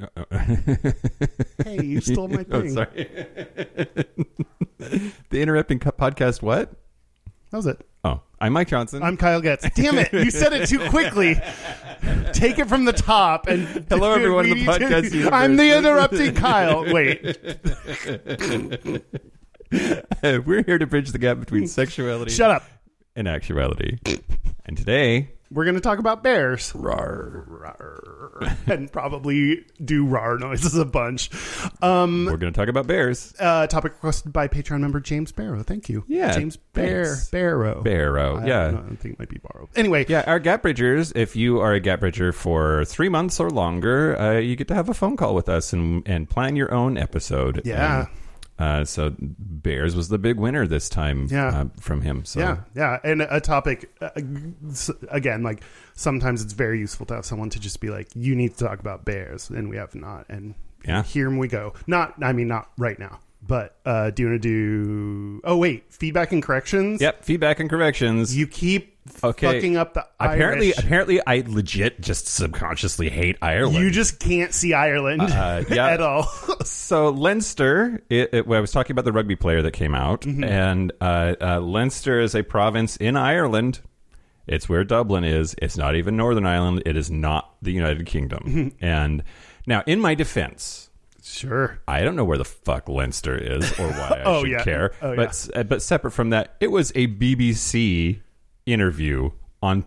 Uh, uh, uh. Hey, you stole my thing. Oh, thing. sorry. the Interrupting Podcast, what? That was it. Oh, I'm Mike Johnson. I'm Kyle Getz. Damn it! You said it too quickly. Take it from the top and Hello, everyone in the We need to- podcast universe. I'm the interrupting Kyle. Wait, We're here to bridge the gap between sexuality shut up. and actuality. And today, We're going to talk about bears rawr, Rawr. and probably do rar noises a bunch. Um, we're going to talk about bears. uh, topic requested by Patreon member James Barrow. Thank you. Yeah, James Bear thanks. Barrow. Barrow, I yeah. don't know, I think it might be Barrow. Anyway, Yeah, our Gap Bridgers, if you are a Gap Bridger for three months or longer, uh, you get to have a phone call with us and, and plan your own episode. Yeah. And, uh, so Bears was the big winner this time Yeah. uh, from him. So Yeah, yeah, and a topic uh, again. Like sometimes it's very useful to have someone to just be like, "You need to talk about bears," and we have not. And Yeah. here we go. Not, I mean, not right now. But uh, do you want to do? Oh wait, feedback and corrections. Yep, feedback and corrections. You keep Okay. fucking up the apparently, Irish. apparently, I legit just subconsciously hate Ireland. You just can't see Ireland Uh, yeah. at all. So Leinster, it, it, I was talking about the rugby player that came out, Mm-hmm. and uh, uh, Leinster is a province in Ireland. It's where Dublin is. It's not even Northern Ireland. It is not the United Kingdom. Mm-hmm. And now, in my defense, sure. I don't know where the fuck Leinster is or why I Oh, should yeah. care. Oh, but s- uh, but separate from that, it was a BBC interview on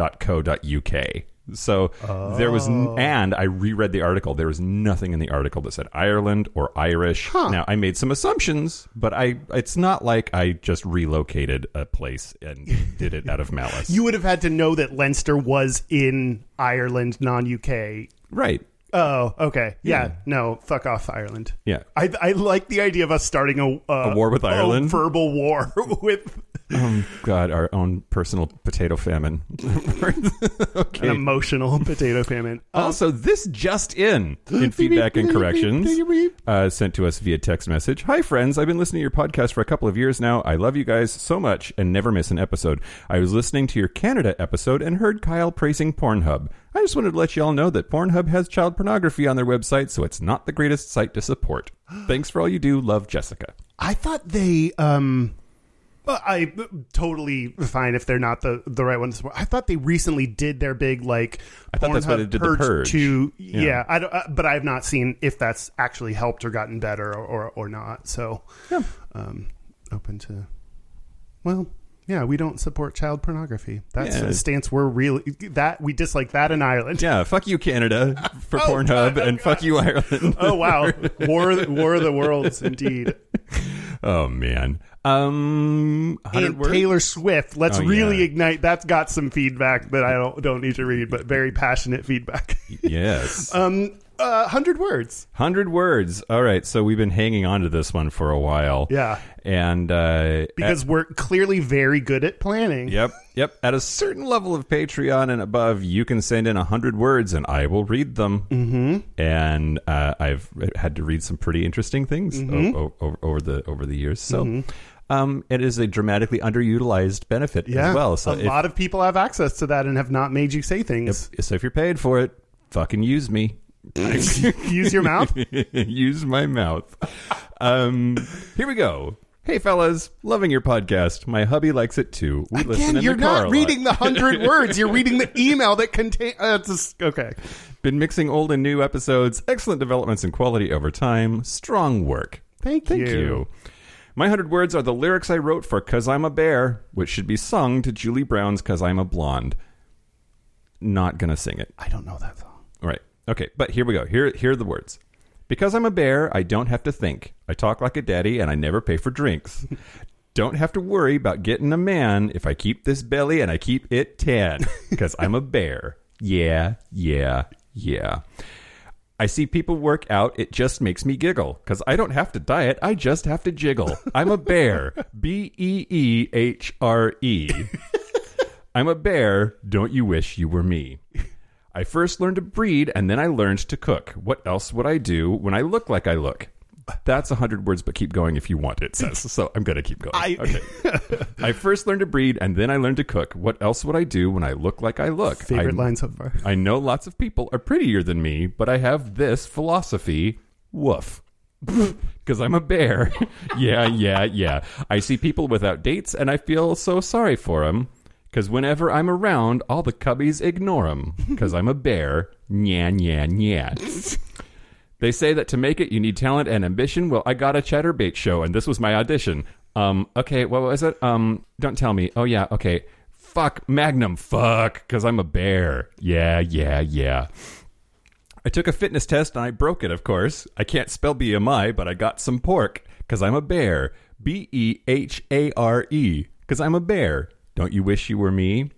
pinknews.co.uk. So there was, Oh. n- and I reread the article. There was nothing in the article that said Ireland or Irish. Now I made some assumptions, but I it's not like I just relocated a place and did it out of malice. You would have had to know that Leinster was in Ireland, non-UK. right? Oh, okay. Yeah. Yeah. No, fuck off Ireland. Yeah. I, I like the idea of us starting a uh, A war with Ireland? verbal war with Oh God, our own personal potato famine. okay. an emotional potato famine. Also, this just in in feedback and corrections uh, sent to us via text message. Hi, friends. I've been listening to your podcast for a couple of years now. I love you guys so much and never miss an episode. I was listening to your Canada episode and heard Kyle praising Pornhub. I just wanted to let you all know that Pornhub has child pornography on their website, so it's not the greatest site to support. Thanks for all you do. Love, Jessica. I thought they um I totally fine if they're not the the right ones. I thought they recently did their big like. I thought that's why Pornhub they did The Purge. To, Yeah. yeah, I don't, but I have not seen if that's actually helped or gotten better or or, or not. So, Yeah. um, open to. Well, yeah, we don't support child pornography. That's Yeah. a stance we're really that we dislike that in Ireland. Yeah, fuck you, Canada, for Oh, Pornhub, God, oh, and fuck you, Ireland. Oh wow, war war of the worlds indeed. Oh man. Um, and words? Taylor Swift. Let's Oh, really yeah. ignite. That's got some feedback that I don't don't need to read, but very passionate feedback. Yes. um, uh, hundred words. Hundred words. All right. So we've been hanging on to this one for a while. Yeah, And uh, because we're clearly very good at planning. yep, yep. At a certain level of Patreon and above, you can send in a hundred words, and I will read them. Mm-hmm. And uh, I've had to read some pretty interesting things Mm-hmm. o- o- over the over the years. So. Um, it is a dramatically underutilized benefit Yeah, as well. So a if, lot of people have access to that and have not made you say things. so if you're paid for it, fucking use me. Use your mouth. Use my mouth. Um, here we go. Hey, fellas, loving your podcast. My hubby likes it too. We listen Again, in you're the car not reading the hundred words. You're reading the email that contain. Uh, okay. Been mixing old and new episodes. Excellent developments in quality over time. Strong work. Thank, Thank you. My hundred words are the lyrics I wrote for "Cause I'm a Bear," which should be sung to Julie Brown's "Cause I'm a Blonde." Not gonna sing it. I don't know that song. All right. Okay, but here we go. Here, here are the words. Because I'm a bear, I don't have to think. I talk like a daddy, and I never pay for drinks. don't have to worry about getting a man if I keep this belly and I keep it tan. Because I'm a bear. Yeah, yeah, yeah. I see people work out, it just makes me giggle. Because I don't have to diet, I just have to jiggle. I'm a bear. B E E H R E. I'm a bear. Don't you wish you were me? I first learned to breed and then I learned to cook. What else would I do when I look like I look? That's a hundred words, but keep going if you want. It says so. I'm gonna keep going. I- okay. I first learned to breed and then I learned to cook. What else would I do when I look like I look? Favorite I, line so far. I know lots of people are prettier than me, but I have this philosophy. Woof. Because I'm a bear. yeah, yeah, yeah. I see people without dates and I feel so sorry for them. Because whenever I'm around, all the cubbies ignore them. Because I'm a bear. Nya, nya, nya. They say that to make it, you need talent and ambition. Well, I got a Chaturbate show, and this was my audition. Um, okay, what was it? Um, don't tell me. Oh yeah, okay. Fuck Magnum. Fuck, because I'm a bear. Yeah, yeah, yeah. I took a fitness test and I broke it. Of course, I can't spell BMI, but I got some pork because I'm a bear. B E H A R E. Because I'm a bear. Don't you wish you were me?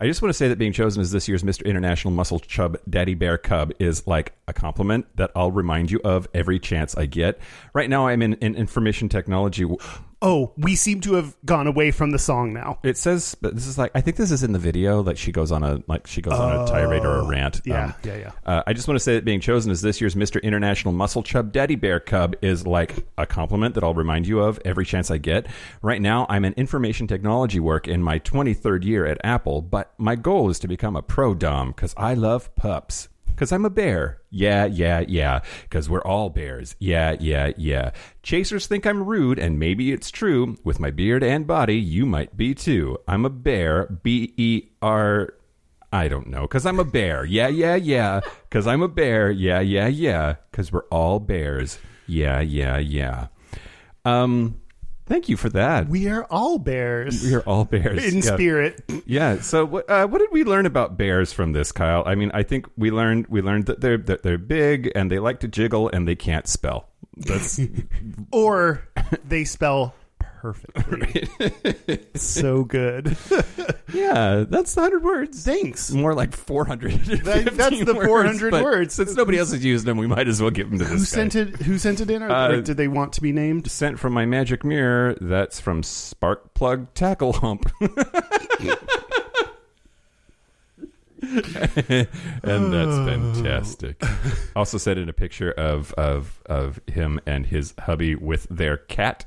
I just want to say that being chosen as this year's Mr. International Muscle Chub Daddy Bear Cub is like a compliment that I'll remind you of every chance I get. Right now, I'm in, in information technology. Oh, we seem to have gone away from the song now. It says, but this is like I think this is in the video. Like she goes on a like she goes on a tirade or a rant. Yeah, Um, yeah, yeah. Uh, I just want to say that being chosen as this year's Mr. International Muscle Chub Daddy Bear Cub is like a compliment that I'll remind you of every chance I get. Right now, I'm in information technology work in my 23rd year at Apple, but my goal is to become a pro dom because I love pups. Because I'm a bear. Yeah, yeah, yeah. Because we're all bears. Yeah, yeah, yeah. Chasers think I'm rude, and maybe it's true. With my beard and body, you might be too. I'm a bear. B E R. I don't know. Because I'm a bear. Yeah, yeah, yeah. Because I'm a bear. Yeah, yeah, yeah. Because we're all bears. Yeah, yeah, yeah. Um, thank you for that. We are all bears We are all bears. in Yeah. spirit. Yeah. So, what uh, what did we learn about bears from this, Kyle? I mean, I think we learned we learned that they're that they're big and they like to jiggle and they can't spell. That's Or they spell perfectly. so good. yeah. That's hundred words. Thanks. More like four hundred. That- that's the 400 words. Since nobody else has used them, we might as well give them to this Who guy. sent it? Who sent it in? Or, Uh, did they want to be named? Sent from my magic mirror. That's from Sparkplug Tackle Hump. and that's fantastic. Also sent in a picture of, of of him and his hubby with their cat.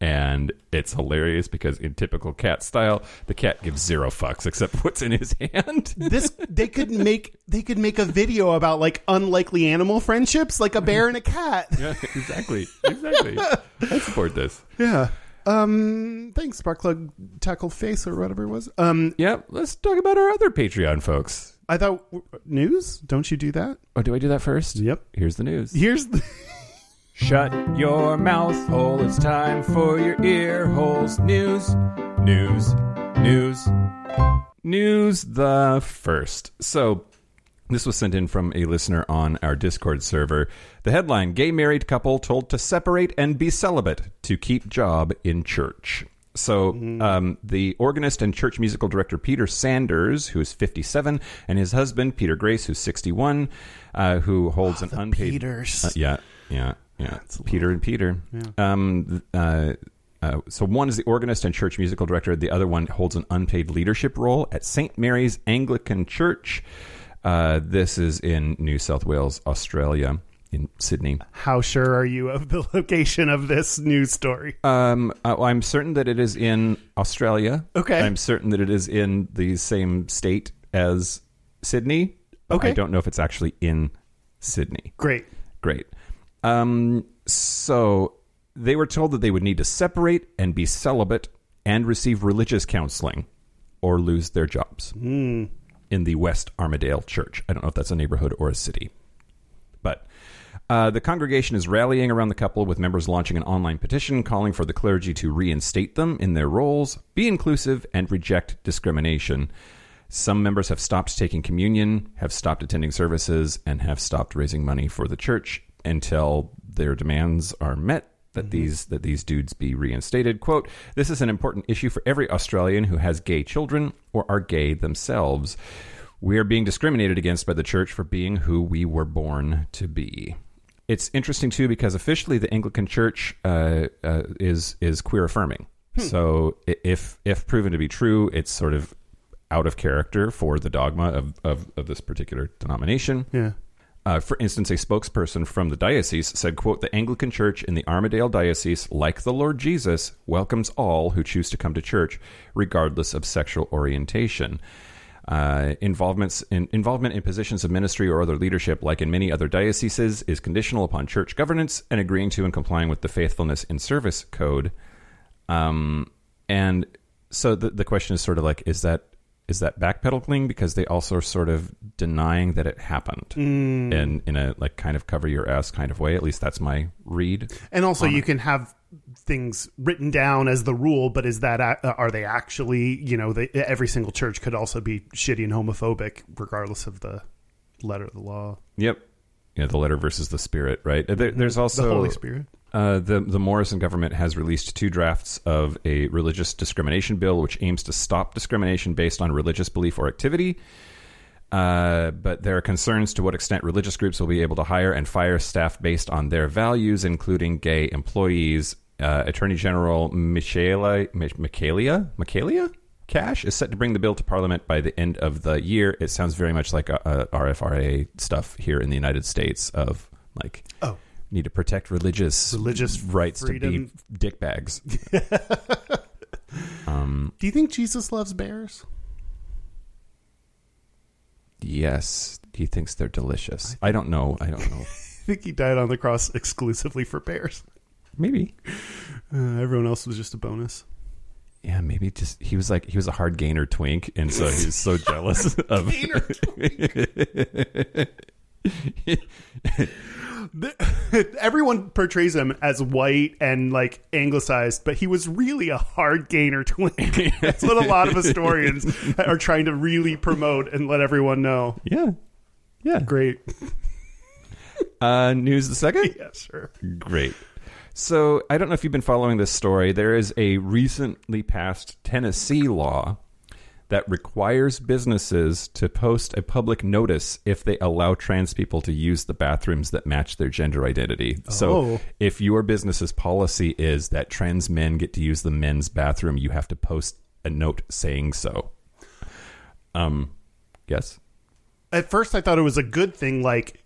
And it's hilarious because in typical cat style, the cat gives zero fucks except what's in his hand. This they could make they could make a video about like unlikely animal friendships, like a bear and a cat. yeah, exactly. Exactly. I support this. Yeah. Um. Thanks, Sparkplug Tackle Face or whatever it was. Um. Yeah, let's talk about our other Patreon folks. I thought news. Don't you do that? Oh, do I do that first? Yep. Here's the news. Here's the. Shut your mouth hole. It's time for your ear holes. News, news, news. News the first. So, this was sent in from a listener on our Discord server. The headline Gay married couple told to separate and be celibate to keep job in church. So, um, the organist and church musical director Peter Sanders, who is 57, and his husband Peter Grace, who's 61, uh, who holds an unpaid. Peters. Uh, yeah, yeah, yeah. It's Peter and Peter. Um, uh, uh, so one is the organist and church musical director. The other one holds an unpaid leadership role at St. Mary's Anglican Church. Uh, this is in New South Wales, Australia, in Sydney. How sure are you of the location of this news story? Um, uh, I'm certain that it is in Australia. Okay. I'm certain that it is in the same state as Sydney. Okay. I don't know if it's actually in Sydney. Great. Great. Um, so they were told that they would need to separate and be celibate and receive religious counseling or lose their jobs in the West Armidale Church. I don't know if that's a neighborhood or a city. But uh, the congregation is rallying around the couple with members launching an online petition calling for the clergy to reinstate them in their roles, be inclusive, and reject discrimination. Some members have stopped taking communion, have stopped attending services, and have stopped raising money for the church until their demands are met that these that these dudes be reinstated. Quote, this is an important issue for every Australian who has gay children or are gay themselves. We are being discriminated against by the church for being who we were born to be. It's interesting too because officially the Anglican Church uh, uh, is is queer affirming. So if if proven to be true, it's sort of out of character for the dogma of, of, of this particular denomination. Yeah. Uh, for instance, a spokesperson from the diocese said, quote, the Anglican Church in the Armidale Diocese, like the Lord Jesus, welcomes all who choose to come to church, regardless of sexual orientation. Uh, involvements in, involvement in positions of ministry or other leadership, like in many other dioceses, is conditional upon church governance and agreeing to and complying with the faithfulness in service code. Um, and so the the question is sort of like, is that is that backpedaling because they also are sort of denying that it happened Mm. and in a like kind of cover your ass kind of way. At least that's my read. And also, you can have things written down as the rule, but is that a- are they actually? You know, they, every single church could also be shitty and homophobic, regardless of the letter of the law. Yep. Yeah, the letter versus the spirit, right? There, there's also the Holy Spirit. Uh, the the Morrison government has released two drafts of a religious discrimination bill, which aims to stop discrimination based on religious belief or activity. Uh, but there are concerns to what extent religious groups will be able to hire and fire staff based on their values, including gay employees. Uh, Attorney General Michaela Mich- Michaelia Michaelia Cash is set to bring the bill to Parliament by the end of the year. It sounds very much like a, a RFRA stuff here in the United States of like Oh, need to protect religious Religious rights to be dick bags. do you think Jesus loves bears? yes, he thinks they're delicious. I don't know. I don't know. I think he died on the cross exclusively for bears. Maybe. Uh, everyone else was just a bonus. Yeah, maybe just he was like he was a hard gainer twink, and so he was so jealous of. Everyone portrays him as white and like anglicized, but he was really a hard gainer twink. That's what a lot of historians are trying to really promote and let everyone know. yeah, yeah. Great. Uh, news the second. Yeah, sure. Great. So I don't know if you've been following this story. There is a recently passed Tennessee law that requires businesses to post a public notice if they allow trans people to use the bathrooms that match their gender identity. So Oh. if your business's policy is that trans men get to use the men's bathroom, you have to post a note saying so. Um, yes. At first, I thought it was a good thing, like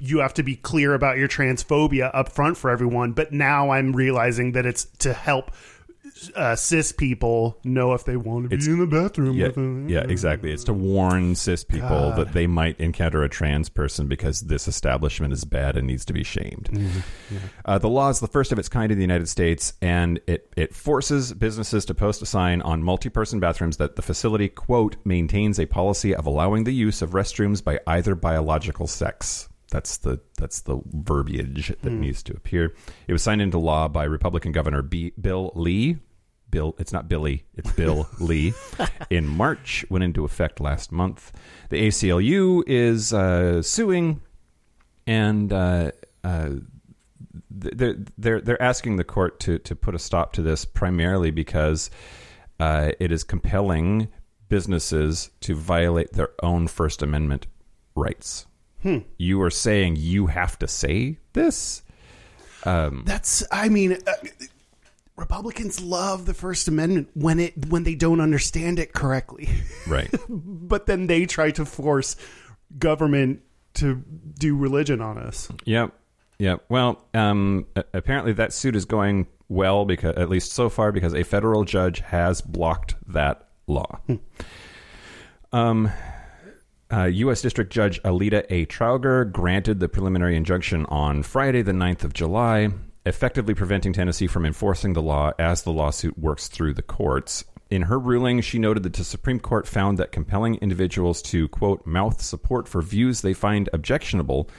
you have to be clear about your transphobia up front for everyone. But now I'm realizing that it's to help uh, cis people know if they want to be It's- in the bathroom. Yeah, with a- yeah, exactly. It's to warn cis people that they might encounter a trans person because this establishment is bad and needs to be shamed. Uh, the law is the first of its kind in the United States, and it, it forces businesses to post a sign on multi person bathrooms that the facility, quote, maintains a policy of allowing the use of restrooms by either biological sex. That's the that's the verbiage that needs to appear. It was signed into law by Republican Governor B, Bill Lee. Bill, it's not Billy, it's Bill Lee. In March, went into effect last month. The ACLU is uh, suing, and uh, uh, they're they're they're asking the court to to put a stop to this primarily because uh, it is compelling businesses to violate their own First Amendment rights. You are saying you have to say this. That's, I mean, uh, Republicans love the First Amendment when it when they don't understand it correctly, Right. but then they try to force government to do religion on us. Yep. Yep. Well, um, apparently that suit is going well because at least so far because a federal judge has blocked that law. Um, uh, U.S. District Judge Aleta A. Trauger granted the preliminary injunction on Friday, the 9th of July, effectively preventing Tennessee from enforcing the law as the lawsuit works through the courts. In her ruling, she noted that the Supreme Court found that compelling individuals to, quote, mouth support for views they find objectionable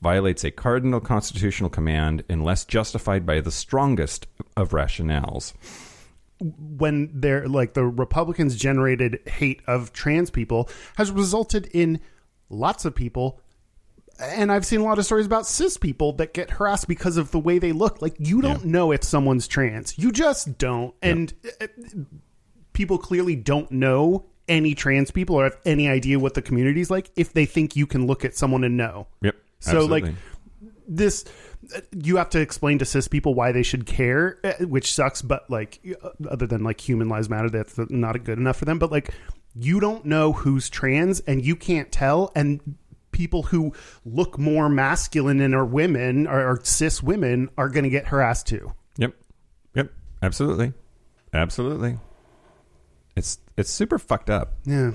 violates a cardinal constitutional command unless justified by the strongest of rationales. when they're like the Republicans generated hate of trans people has resulted in lots of people and I've seen a lot of stories about cis people that get harassed because of the way they look. Like you don't know if someone's trans. You just don't. And uh, people clearly don't know any trans people or have any idea what the community's like if they think you can look at someone and know. Yep. So like this you have to explain to cis people why they should care, eh, which sucks. But like, other than like human lives matter, that's not good enough for them. But like, you don't know who's trans, and you can't tell. And people who look more masculine and are women or, or cis women are going to get harassed too. Yep. Yep. Absolutely. Absolutely. It's it's super fucked up. Yeah,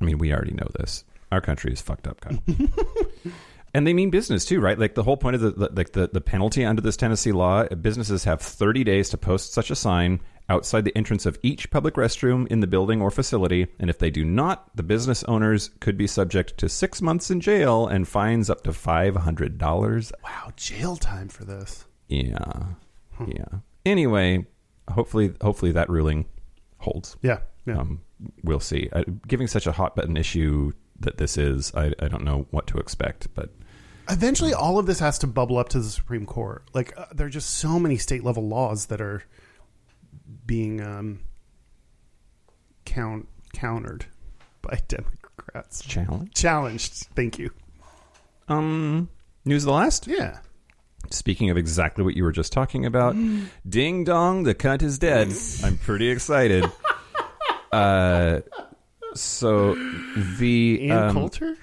I mean, we already know this. Our country is fucked up, Kyle. and they mean business too, right? Like the whole point of the, the like the, the penalty under this Tennessee law, businesses have 30 days to post such a sign outside the entrance of each public restroom in the building or facility, and if they do not, the business owners could be subject to 6 months in jail and fines up to $500. wow, jail time for this. Yeah. Yeah. Anyway, hopefully hopefully that ruling holds. Yeah, yeah. Um, we'll see. Uh, giving such a hot button issue that this is, I, I don't know what to expect, but Eventually, all of this has to bubble up to the Supreme Court. Like, uh, there are just so many state level laws that are being um, count countered by Democrats. challenge. Challenged. Thank you. Um, news of the last. Yeah. Speaking of exactly what you were just talking about, ding dong, the cunt is dead. I'm pretty excited. uh, so the Ann um, Coulter?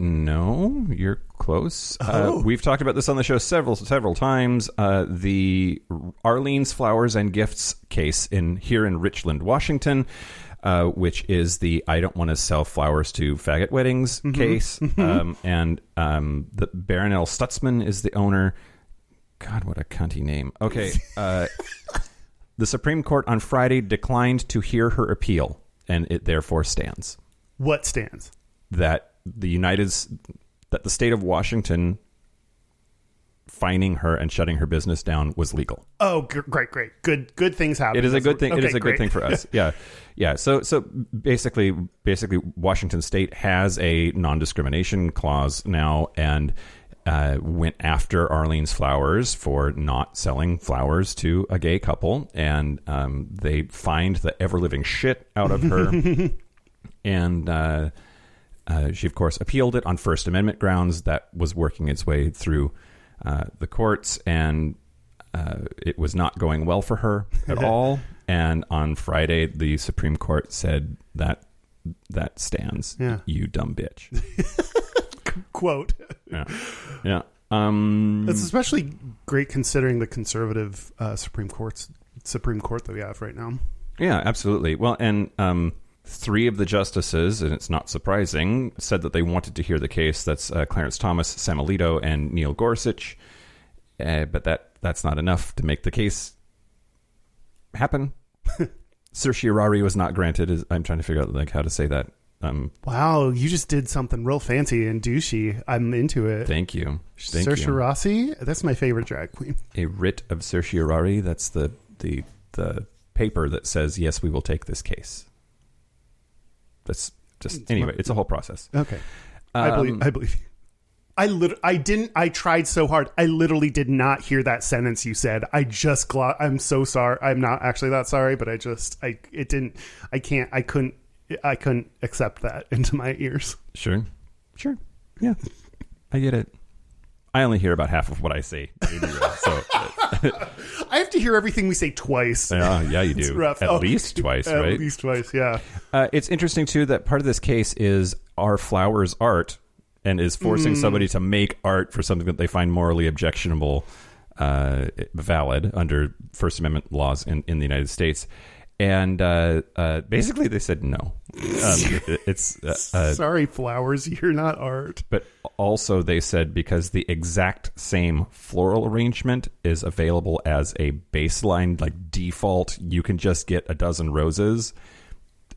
No, you're close. Oh. Uh, we've talked about this on the show several several times. Uh, the Arlene's Flowers and Gifts case in here in Richland, Washington, uh, which is the I don't want to sell flowers to faggot weddings case, um, and um, the Barronelle Stutzman is the owner. God, what a cunty name. Okay, uh, the Supreme Court on Friday declined to hear her appeal, and it therefore stands What stands? that the United that the state of Washington fining her and shutting her business down was legal. Oh, great, great. Good good things happen. It is a good thing. it okay, is a great. good thing for us. Yeah, yeah. So, so basically, basically, Washington State has a non-discrimination clause now, and uh, went after Arlene's Flowers for not selling flowers to a gay couple, and um, they fined the ever living shit out of her, and. Uh, uh, she, of course, appealed it on First Amendment grounds. That was working its way through uh, the courts, and uh, it was not going well for her at all. And on Friday, the Supreme Court said that that stands. Yeah. You dumb bitch. Quote. yeah, yeah. Um, That's especially great considering the conservative uh, Supreme Court's Supreme Court that we have right now. Yeah, absolutely. Well, and um, three of the justices, and it's not surprising, said that they wanted to hear the case. That's uh, Clarence Thomas, Sam Alito, and Neil Gorsuch. Uh, but that that's not enough to make the case happen. Certiorari was not granted. I'm trying to figure out like how to say that. Um, Wow, you just did something real fancy and douchey. I'm into it. thank you. Thank Saoirse you. That's my favorite drag queen. A writ of certiorari. That's the the the paper that says yes, we will take this case. That's just anyway. It's a whole process. Okay, I Um, believe. I believe. I lit- I didn't. I tried so hard. I literally did not hear that sentence you said. I just. Glo- I'm so sorry. I'm not actually that sorry, but I just. I. It didn't. I can't. I couldn't. I couldn't accept that into my ears. Sure. Sure. Yeah. I get it. I only hear about half of what I say. so I have to hear everything we say twice. yeah, yeah, you do. At Oh, least twice, At right? At least twice. Yeah. Uh, it's interesting too that part of this case is are flowers art and is forcing Mm. somebody to make art for something that they find morally objectionable uh, valid under First Amendment laws in, in the United States. And uh, uh, basically, they said no. Um, it- it's uh, uh, Sorry, flowers. You're not art. but also they said because the exact same floral arrangement is available as a baseline like default you can just get a dozen roses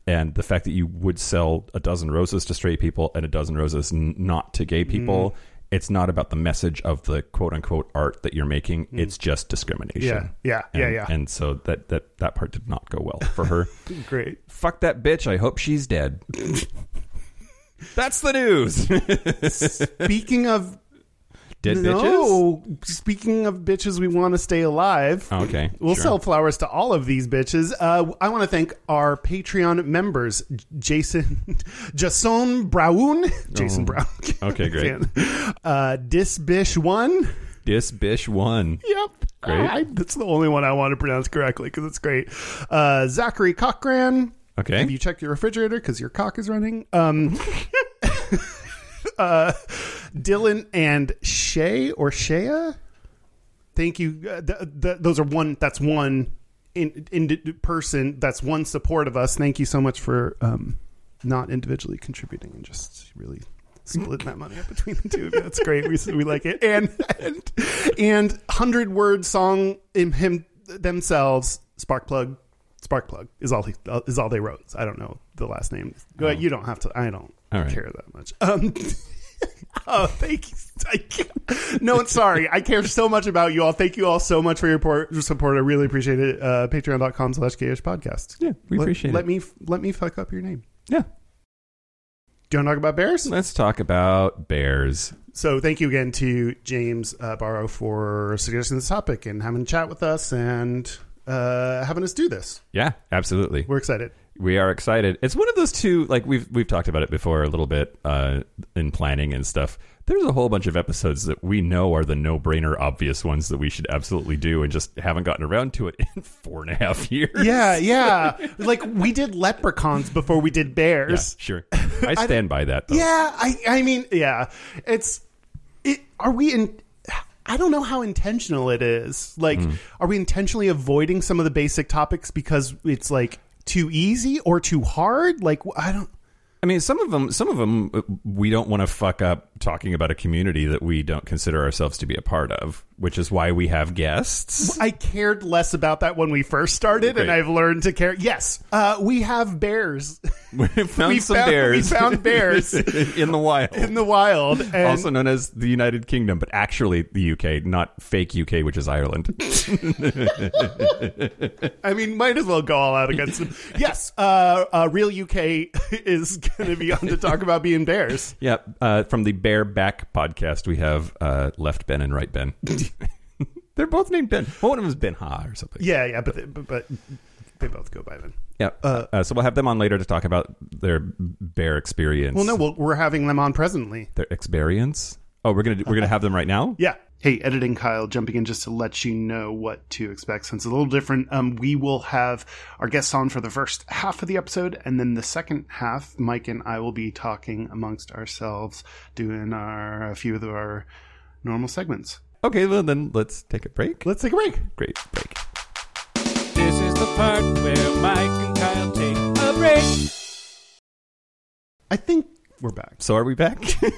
and the fact that you would sell a dozen roses to straight people and a dozen roses n- not to gay people it's not about the message of the quote unquote art that you're making mm. it's just discrimination Yeah. Yeah. and, yeah. Yeah. and so that that that part did not go well for her Great. fuck that bitch i hope she's dead that's the news Speaking of Dead bitches? no, speaking of bitches, we want to stay alive. Oh, okay, We'll sure. sell flowers to all of these bitches. Uh, I want to thank our Patreon members, Jason, Jason Brown, Jason Brown. Okay, great. uh, Disbish one. Dis Bish one. Yep. Great. I, that's the only one I want to pronounce correctly because it's great. Uh, Zachary Cochran. Okay. Have you checked your refrigerator because your cock is running? Um, uh, Dylan and Shay or Shaya. Thank you. Uh, th- th- those are one. That's one in, in person. That's one support of us. Thank you so much for um, not individually contributing and just really splitting that money up between the two of you. That's great. We we like it. And and and hundred word song in him themselves. Spark plug. Spark plug is all he is all they wrote. I don't know the last name. Go ahead. You don't have to. I don't right. care that much. Um, oh, thank you. No, sorry. I care so much about you all. Thank you all so much for your support. support. I really appreciate it. Uh, Patreon.com slash gayish podcast. Yeah, we let, appreciate let it. me let me fuck up your name. Yeah. Do you want to talk about bears? Let's talk about bears. So thank you again to James uh, Barrow for suggesting this topic and having a chat with us and uh, having us do this. Yeah, absolutely. We're excited. We are excited. It's one of those two like we've we've talked about it before a little bit uh, in planning and stuff. There's a whole bunch of episodes that we know are the no-brainer, obvious ones that we should absolutely do, and just haven't gotten around to it in four and a half years. Yeah, yeah. like we did leprechauns before we did Yeah, bears. sure. I stand by that. Though. Yeah, I I mean, yeah. It's it are we in I don't know how intentional it is. Like are we intentionally avoiding some of the basic topics because it's like too easy or too hard? Like I don't I mean, some of them, some of them, uh, we don't want to fuck up talking about a community that we don't consider ourselves to be a part of, which is why we have guests. I cared less about that when we first started, and I've learned to care. Yes, uh, we have bears We found We some found- bears. we found bears. in the wild. in the wild, and also known as the United Kingdom, but actually the UK, not fake UK, which is Ireland. I mean, might as well go all out against them. yes, uh, uh, real UK is going to be on to talk about being bears. yeah, uh, from the Bear Back podcast, we have uh, Left Ben and Right Ben. They're both named Ben. Well, one of them is Ben Ha or something. Yeah, yeah, but they, but, but they both go by Ben. Yeah. Uh, so we'll have them on later to talk about their bear experience. Well, no, well, we're having them on presently. their experience. Oh, we're gonna do, we're gonna have them right now. Yeah. Hey, editing Kyle, jumping in just to let you know what to expect since it's a little different. Um, we will have our guests on for the first half of the episode, and then the second half, Mike and I will be talking amongst ourselves, doing our a few of our normal segments. Okay, well then let's take a break. Let's take a break. Great break. This is the part where Mike and Kyle take a break. I think we're back. So are we back?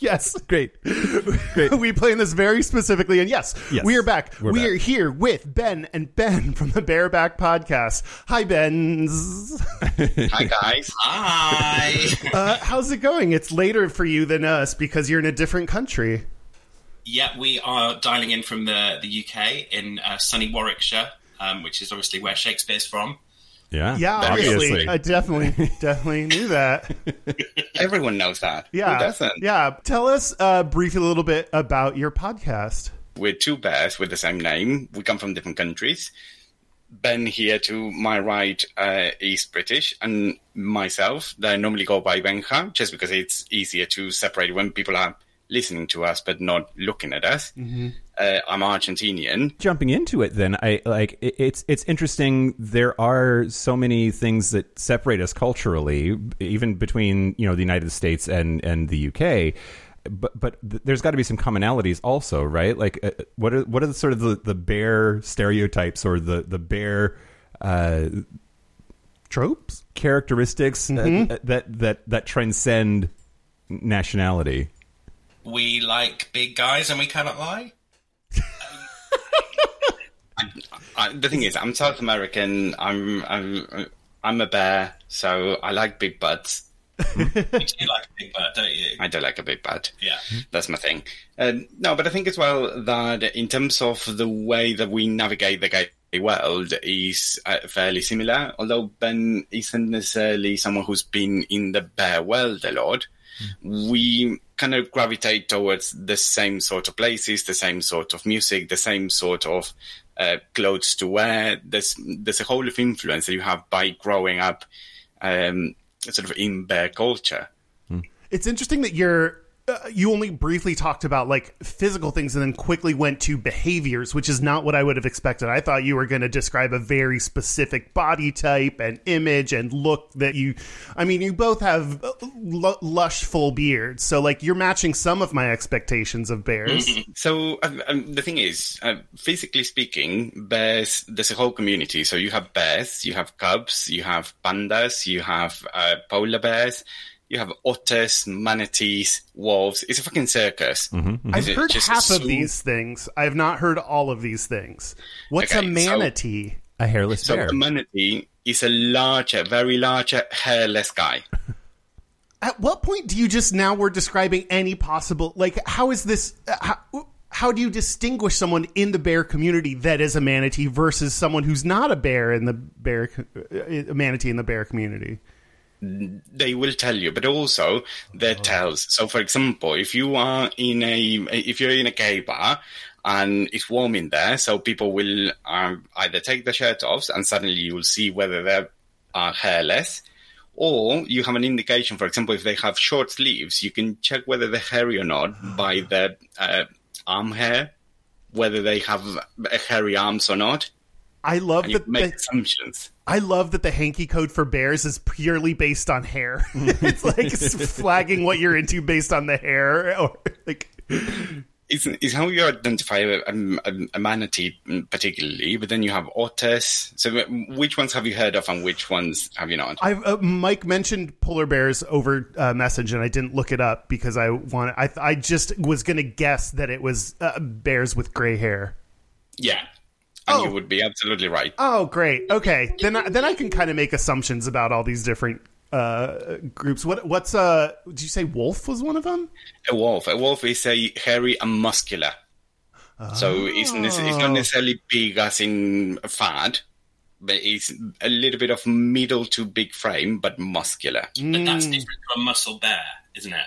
Yes. Great. Great. we playing this very specifically, and yes, Yes, we are back. we're we back. are here with Ben and Ben from the Bear Back Podcast. Hi, Ben's. Hi guys. Hi. Uh, how's it going? It's later for you than us because you're in a different country. Yeah, we are dialing in from the the UK in uh, sunny Warwickshire, um, which is obviously where Shakespeare's from. Yeah. Yeah, obviously, I definitely, definitely knew that. Everyone knows that. Yeah, Who doesn't? yeah. Tell us uh, briefly a little bit about your podcast. We're two bears with the same name. We come from different countries. Ben here to my right uh, is British, and myself, that I normally go by Benja, just because it's easier to separate when people are listening to us but not looking at us. Uh, I'm Argentinian. Jumping into it, then I like it- it's it's interesting. There are so many things that separate us culturally, even between you know the United States and and the UK. But but th- there's got to be some commonalities also, right? Like uh, what are what are the sort of the, the bear stereotypes or the the bare uh, Tropes? characteristics uh, that that that transcend nationality? We like big guys and we cannot lie. I, the thing is, I'm South American. I'm I'm I'm a bear, so I like big butts. You do like a big butt, don't you? I don't like a big butt. Yeah. That's my thing. Uh, no, but I think as well that in terms of the way that we navigate the gay world is uh, fairly similar. Although Ben isn't necessarily someone who's been in the bear world a lot, we kind of gravitate towards the same sort of places, the same sort of music, the same sort of uh, clothes to wear. There's there's a whole of influence that you have by growing up, um, sort of in bear culture. It's interesting that you're uh, you only briefly talked about like physical things and then quickly went to behaviors, which is not what I would have expected. I thought you were going to describe a very specific body type and image and look that you. I mean, you both have uh, l- lush, full beards, so like you're matching some of my expectations of bears. So um, um, the thing is, uh, physically speaking, bears. There's a whole community. So you have bears, you have cubs, you have pandas, you have uh, polar bears, you have otters, manatees, wolves. It's a fucking circus. I've heard half so- of these things. I have not heard all of these things. What's Okay, a so- manatee? A hairless So bear. a manatee is a larger, very larger, hairless guy. At what point do you just now we're describing any possible like how is this uh, how, how do you distinguish someone in the bear community that is a manatee versus someone who's not a bear in the bear uh, a manatee in the bear community? They will tell you, but also their tells. So, for example, if you are in a if you're in a gay bar and it's warm in there, so people will um, either take the shirt off and suddenly you will see whether they are hairless, or you have an indication. For example, if they have short sleeves, you can check whether they're hairy or not by their uh, arm hair, whether they have hairy arms or not. I love And that the, assumptions. I love that the hanky code for bears is purely based on hair. it's like it's flagging what you're into based on the hair or like It's, it's how you identify a, a, a manatee particularly, but then you have otters. So which ones have you heard of and which ones have you not? I've uh, Mike mentioned polar bears over uh, message, and I didn't look it up because I want. I I just was gonna guess that it was uh, bears with gray hair. yeah. And Oh. you would be absolutely right. Oh, great. Okay, then I, then I can kind of make assumptions about all these different uh, groups. What what's uh? Did you say wolf was one of them? A wolf. A wolf is a hairy and muscular. So it's, nece- it's Oh. not necessarily big as in fat, but it's a little bit of middle to big frame, but muscular. But that's different to a muscle bear, isn't it?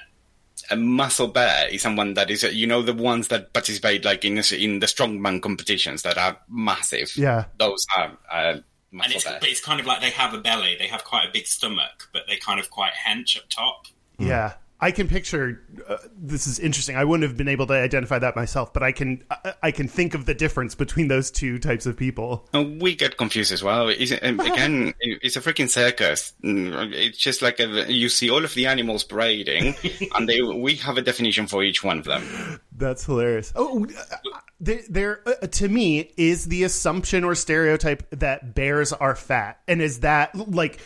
A muscle bear is someone that is, you know, the ones that participate like in in the strongman competitions that are massive. Yeah. those are uh, And muscle it's, bears. but it's kind of like they have a belly, they have quite a big stomach, but they kind of quite hench up top. Yeah, I can picture. Uh, this is interesting. I wouldn't have been able to identify that myself, but I can. I, I can think of the difference between those two types of people. And we get confused as well. It's, um, again, it's a freaking circus. Mm, It's just like a, you see all of the animals parading, and they we have a definition for each one of them. That's hilarious. Oh, uh, there, there uh, to me is the assumption or stereotype that bears are fat, and is that like,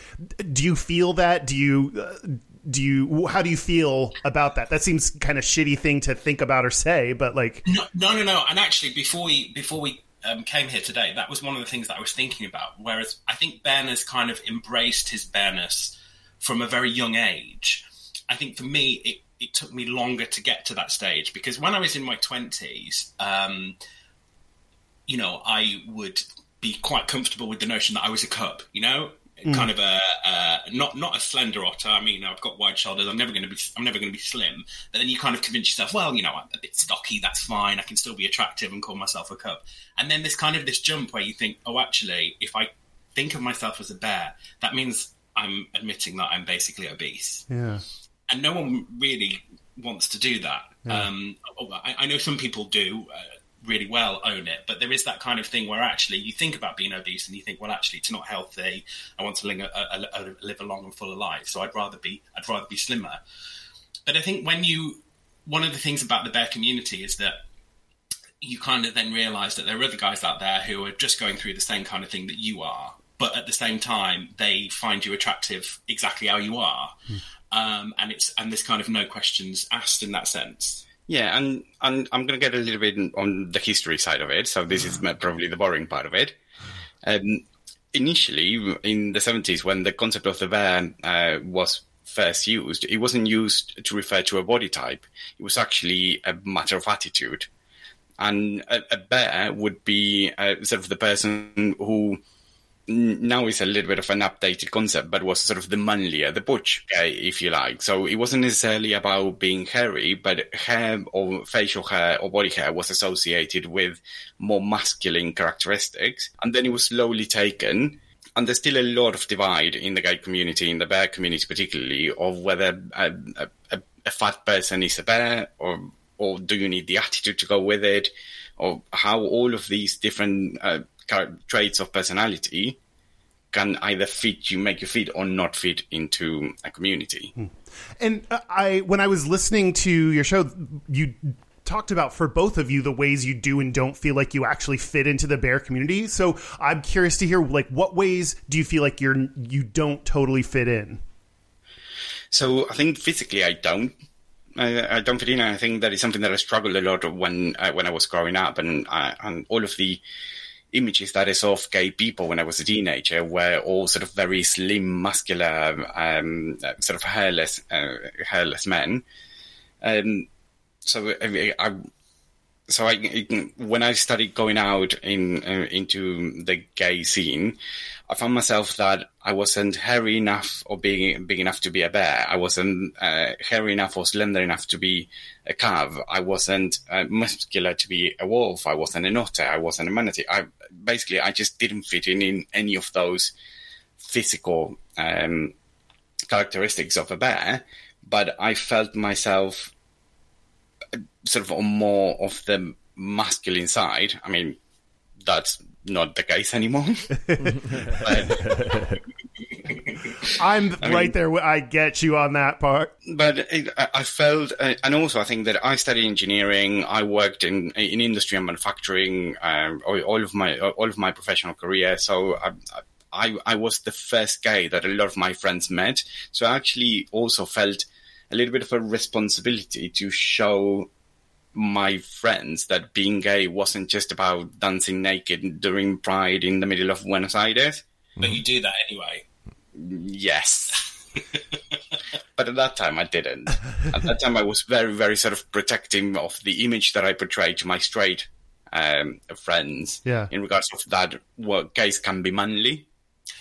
do you feel that? Do you? Uh, do you how do you feel about that that seems kind of shitty thing to think about or say but like No, no, no, no. And actually, before we before we um, came here today, that was one of the things that I was thinking about. Whereas I think Ben has kind of embraced his bareness from a very young age. I think for me, it, it took me longer to get to that stage because when I was in my twenties, um, you know, I would be quite comfortable with the notion that I was a cub. You know, kind of a uh, not not a slender otter. I mean, I've got wide shoulders. I'm never going to be I'm never going to be slim. But then you kind of convince yourself, well, you know, I'm a bit stocky. That's fine. I can still be attractive and call myself a cub. And then this kind of this jump where you think, oh, actually, if I think of myself as a bear, that means I'm admitting that I'm basically obese yeah and no one really wants to do that. Um, I, I know some people do uh, really well own it, but there is that kind of thing where actually you think about being obese and you think, well, actually, it's not healthy. I want to live a, a, a, live a long and full life, so I'd rather be I'd rather be slimmer. But I think when you one of the things about the bear community is that you kind of then realize that there are other guys out there who are just going through the same kind of thing that you are, but at the same time, they find you attractive exactly how you are. Hmm. Um, and it's and there's kind of no questions asked in that sense. Yeah, and, and I'm going to get a little bit on the history side of it. So this is probably the boring part of it. Um, initially, in the 70s, when the concept of the bear uh, was first used, it wasn't used to refer to a body type. It was actually a matter of attitude. And a, a bear would be uh, sort of the person who now it's a little bit of an updated concept, but was sort of the manlier, the butch if you like. So it wasn't necessarily about being hairy, but hair or facial hair or body hair was associated with more masculine characteristics. And then it was slowly taken. And there's still a lot of divide in the gay community, in the bear community particularly, of whether a, a, a fat person is a bear or or do you need the attitude to go with it, or how all of these different uh, traits of personality can either fit you, make you fit, or not fit into a community. Hmm. And uh, I, when I was listening to your show, you talked about for both of you the ways you do and don't feel like you actually fit into the bear community. So I'm curious to hear, like, what ways do you feel like you're you don't totally fit in? So I think physically I don't. I, I, don't fit in. I think that is something that I struggled a lot when uh, when I was growing up, and uh, and all of the images that I saw of gay people when I was a teenager were all sort of very slim, muscular, um, sort of hairless, uh, hairless men. Um, so I, I so I, when I started going out in uh, into the gay scene, I found myself that I wasn't hairy enough or big big enough to be a bear. I wasn't uh, hairy enough or slender enough to be a calf. I wasn't uh, muscular to be a wolf. I wasn't an otter. I wasn't a manatee. I basically I just didn't fit in in any of those physical um, characteristics of a bear. But I felt myself sort of on more of the masculine side. I mean, that's not the case anymore. I'm I right mean, there. I get you on that part. But it, I felt, uh, and also I think that I studied engineering. I worked in in industry and manufacturing um, all, of my all of my professional career. So I, I I was the first gay that a lot of my friends met. So I actually also felt a little bit of a responsibility to show my friends that being gay wasn't just about dancing naked during Pride in the middle of Buenos Aires. But you do that anyway. Yes. but at that time, I didn't. At that time, I was very, very sort of protecting of the image that I portrayed to my straight um, friends. Yeah. In regards of that, what gays can be manly.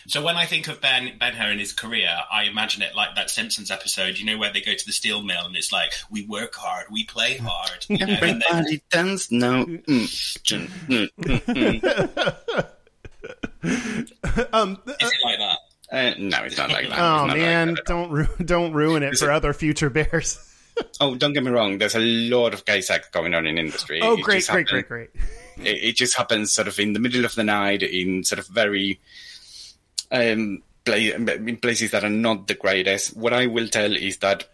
So when I think of Ben Ben Hur in his career, I imagine it like that Simpsons episode, you know, where they go to the steel mill and it's like, we work hard, we play hard. You know, Everybody dance no. Mm, mm, mm, um, uh, Is it like that? Uh, no, it's not like that. Oh man, like don't ru- don't ruin it for other future bears. oh, don't get me wrong. There's a lot of gay sex going on in industry. Oh, great, great, great, great. It, it, just happens sort of in the middle of the night in sort of very um, play, in places that are not the greatest. What I will tell is that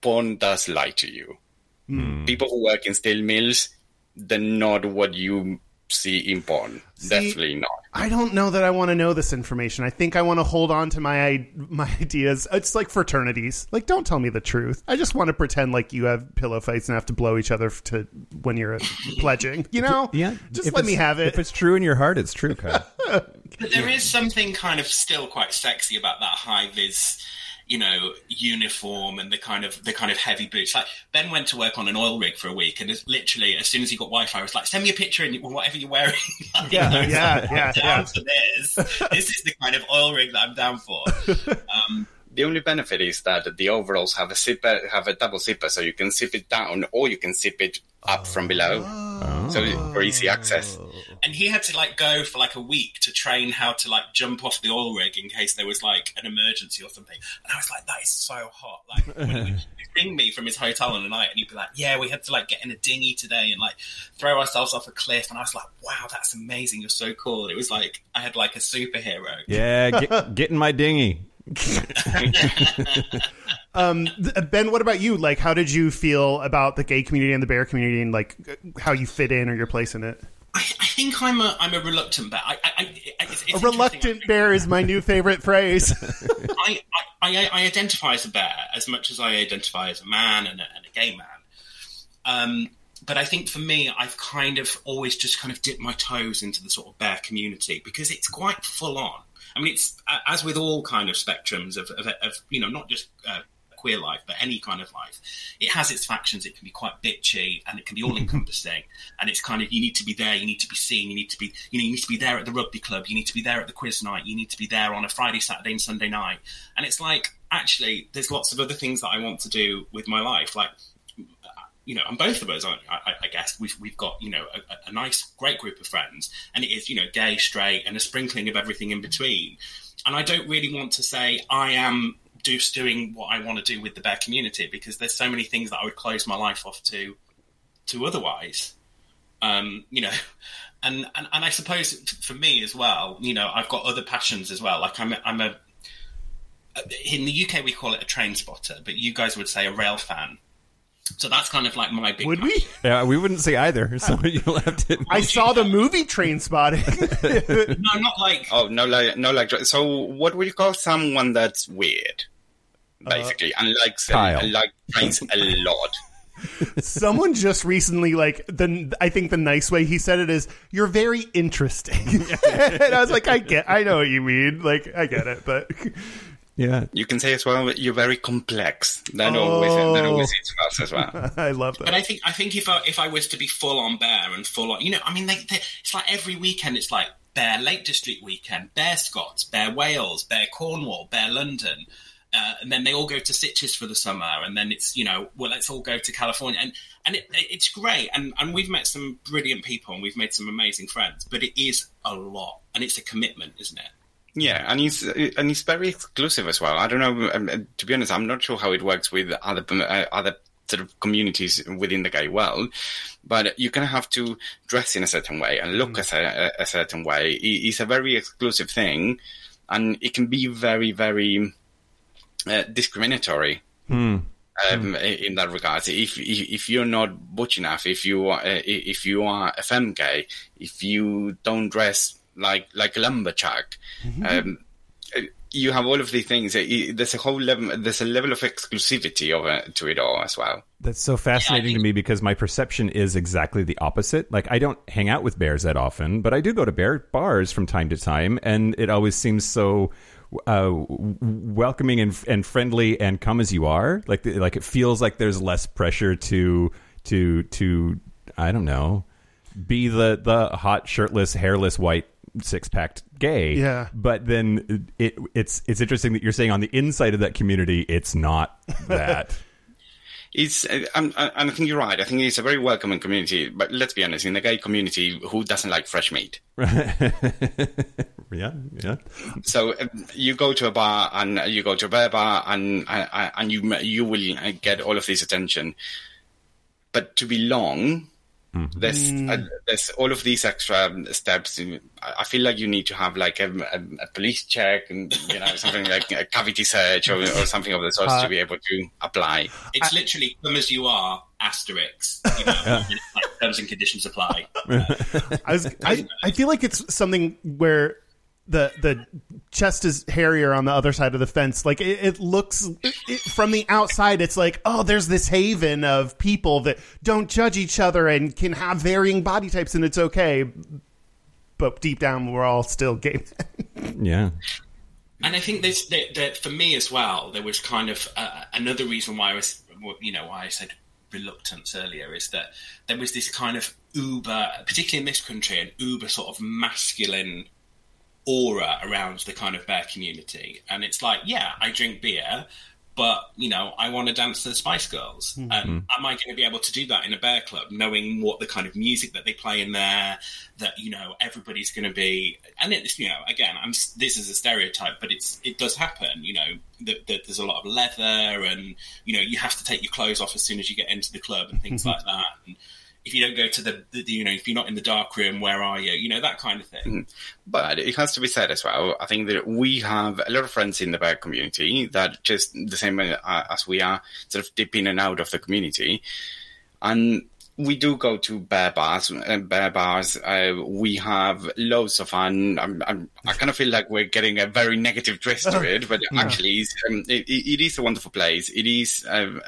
porn does lie to you. Mm. People who work in steel mills, they're not what you see in porn. See, Definitely not. I don't know that I want to know this information. I think I want to hold on to my my ideas. It's like fraternities. Like, don't tell me the truth. I just want to pretend like you have pillow fights and have to blow each other to when you're uh, pledging. You know? Yeah. Just if let me have it. If it's true in your heart, it's true, Kyle. but there is something kind of still quite sexy about that high vis you know, uniform and the kind of the kind of heavy boots. Like Ben went to work on an oil rig for a week, and literally as soon as he got Wi-Fi, I was like, "Send me a picture and whatever you're wearing." like, yeah, you know, yeah, yeah, yeah. this. this is the kind of oil rig that I'm down for. Um, the only benefit is that the overalls have a zipper, have a double zipper, so you can zip it down or you can zip it up from below, oh. so for easy access. And he had to like go for like a week to train how to like jump off the oil rig in case there was like an emergency or something. And I was like, that is so hot. Like when he would ring me from his hotel on the night, and he'd be like, "Yeah, we had to like get in a dinghy today and like throw ourselves off a cliff." And I was like, "Wow, that's amazing! You're so cool." It was like I had like a superhero. Yeah, get, get in my dinghy. um, ben, what about you? Like, how did you feel about the gay community and the bear community, and like how you fit in or your place in it? I, I think I'm a I'm a reluctant bear. I, I, it's, it's a reluctant bear is my new favorite phrase. I, I, I identify as a bear as much as I identify as a man and a, and a gay man. Um, but I think for me, I've kind of always just kind of dipped my toes into the sort of bear community because it's quite full on. I mean, it's as with all kind of spectrums of, of, of you know, not just uh, queer life, but any kind of life, it has its factions. It can be quite bitchy and it can be all encompassing. and it's kind of you need to be there, you need to be seen, you need to be you know you need to be there at the rugby club, you need to be there at the quiz night, you need to be there on a Friday, Saturday, and Sunday night. And it's like actually, there's lots of other things that I want to do with my life, like you know, and both of us, I, I, I guess, we've, we've got, you know, a, a, nice, great group of friends, and it is, you know, gay, straight, and a sprinkling of everything in between. And I don't really want to say I am just doing what I want to do with the bear community because there's so many things that I would close my life off to, to otherwise. Um, you know, and, and, and I suppose for me as well, you know, I've got other passions as well. Like I'm, I'm a, in the UK we call it a train spotter, but you guys would say a rail fan so that's kind of like my big. Would we? Yeah, we wouldn't say either. So you left it. I saw the movie Trainspotting. no, not like. Oh no, like no, like. So, what would you call someone that's weird? Basically, uh, and likes and like trains a lot. Someone just recently, like the, I think the nice way he said it is, "You're very interesting," and I was like, "I get, I know what you mean, like I get it," but yeah. You can say as well you're very complex. That oh. always that always hits us as well. I love that. But I think I think if I if I was to be full on bear and full on, you know, I mean, they, they, it's like every weekend. It's like Bear Lake District weekend, Bear Scots, Bear Wales, Bear Cornwall, Bear London. Uh, and then they all go to Sitges for the summer, and then it's you know, well, let's all go to California, and and it, it's great, and and we've met some brilliant people, and we've made some amazing friends, but it is a lot, and it's a commitment, isn't it? Yeah, and he's and he's very exclusive as well. I don't know. Um, to be honest, I'm not sure how it works with other uh, other sort of communities within the gay world, but you kind of have to dress in a certain way and look mm. a, a, certain way. It's a very exclusive thing, and it can be very, very uh, discriminatory. Mm. Um, in that regard, if, if, if you're not butch enough, if you are uh, if you are a femme gay, if you don't dress like like lumberjack. Mm-hmm. Um, you have all of these things. There's a whole level. There's a level of exclusivity of it, to it all as well. That's so fascinating yeah, think- to me because my perception is exactly the opposite. Like I don't hang out with bears that often, but I do go to bear bars from time to time, and it always seems so uh, welcoming and, and friendly and come as you are. Like like it feels like there's less pressure to to to I don't know be the the hot shirtless hairless white six packed gay. Yeah. But then it it's it's interesting that you're saying on the inside of that community it's not that. it's uh, and I think you're right. I think it's a very welcoming community. But let's be honest, in the gay community, who doesn't like fresh meat? yeah, yeah. So um, you go to a bar and uh, you go to a bear bar and uh, and you you will get all of this attention. But to belong, Mm-hmm. There's uh, mm. there's all of these extra steps. I feel like you need to have like a, a, a police check and you know something like a cavity search or, or something of the sort uh, to be able to apply. It's I, literally come as you are, asterisk. You know, yeah. like terms and conditions apply. I was I, I feel like it's something where the the chest is hairier on the other side of the fence. Like it, it looks it, from the outside, it's like oh, there's this haven of people that don't judge each other and can have varying body types, and it's okay. But deep down, we're all still gay. yeah. And I think this that, that, for me as well, there was kind of uh, another reason why I was, you know, why I said reluctance earlier is that there was this kind of uber, particularly in this country, an uber sort of masculine aura around the kind of bear community. And it's like, yeah, I drink beer, but you know, I want to dance to the Spice Girls. Mm-hmm. And am I going to be able to do that in a bear club, knowing what the kind of music that they play in there? That you know, everybody's going to be, and it's you know, again, I'm this is a stereotype, but it's it does happen. You know, that, that there's a lot of leather, and you know, you have to take your clothes off as soon as you get into the club and things like that. And, if you don't go to the, the, you know if you're not in the dark room where are you? You know that kind of thing. Mm. but it has to be said as well i think that we have a lot of friends in the bear community that just the same uh, as we are sort of dip in and out of the community. And we do go to bear bars. Uh, bear bars. Uh, we have loads of fun. I'm, I'm, i kind of feel like we're getting a very negative twist to it, but actually, it's, um, it, it is a wonderful place. It is uh,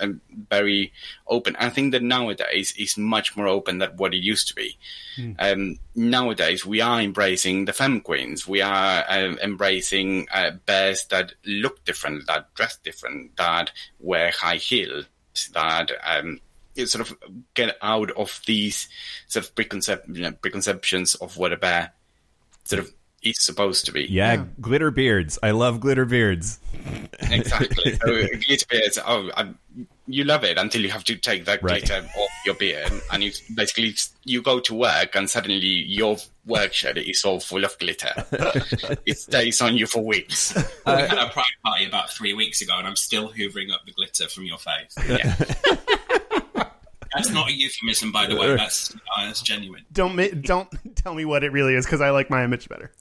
very open. I think that nowadays it's much more open than what it used to be. Mm. Um, nowadays, we are embracing the femme queens. We are uh, embracing uh, bears that look different, that dress different, that wear high heels, that um, sort of get out of these sort of preconcep- you know, preconceptions of what a bear sort of is supposed to be. Yeah, yeah. glitter beards. I love glitter beards. exactly. So glitter beards. Oh, I, you love it until you have to take that right. glitter off your beard, and you basically you go to work, and suddenly your work shirt is all full of glitter. it stays on you for weeks. Uh, we had a pride party about three weeks ago, and I'm still hoovering up the glitter from your face. Yeah. That's not a euphemism, by the way. That's uh, that's genuine. Don't ma- don't tell me what it really is because I like my image better.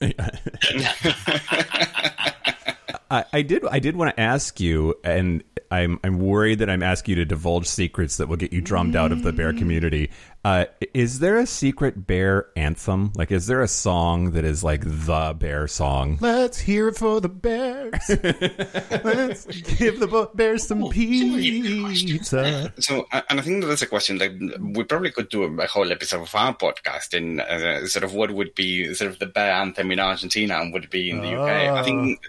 I, I did. I did want to ask you, and I'm I'm worried that I'm asking you to divulge secrets that will get you drummed out of the bear community. Uh, is there a secret bear anthem? Like, is there a song that is like the bear song? Let's hear it for the bears. Let's give the bears some pizza. So, and I think that that's a question that we probably could do a, whole episode of our podcast in uh, sort of what would be sort of the bear anthem in Argentina and would be in the UK. I think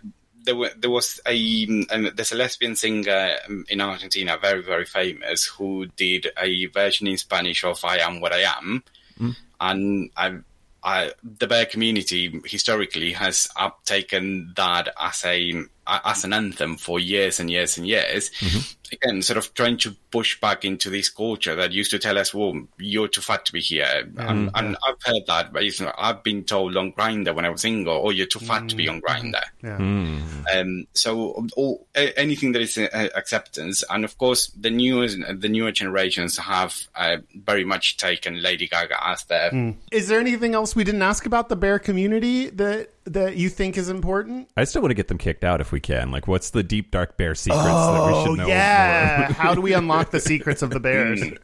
there, were, there was a um, there's a lesbian singer um, in Argentina, very very famous, who did a version in Spanish of "I Am What I Am," mm. and I, I, the bear community historically has taken that as a as an anthem for years and years and years. Mm-hmm. Again, sort of trying to push back into this culture that used to tell us, "Well, you're too fat to be here." Mm-hmm. And, and, I've heard that, but you know, I've been told on Grindr when I was single, "Oh, you're too fat mm-hmm. to be on mm-hmm. Yeah. Mm. Um, so, all, anything that is uh, acceptance, and of course, the newer the newer generations have uh, very much taken Lady Gaga as their. Mm. Is there anything else we didn't ask about the bear community that that you think is important? I still want to get them kicked out if we can. Like, what's the deep dark bear secrets oh, that we should oh, know? Yeah, how do we unlock the secrets of the bears? Hmm.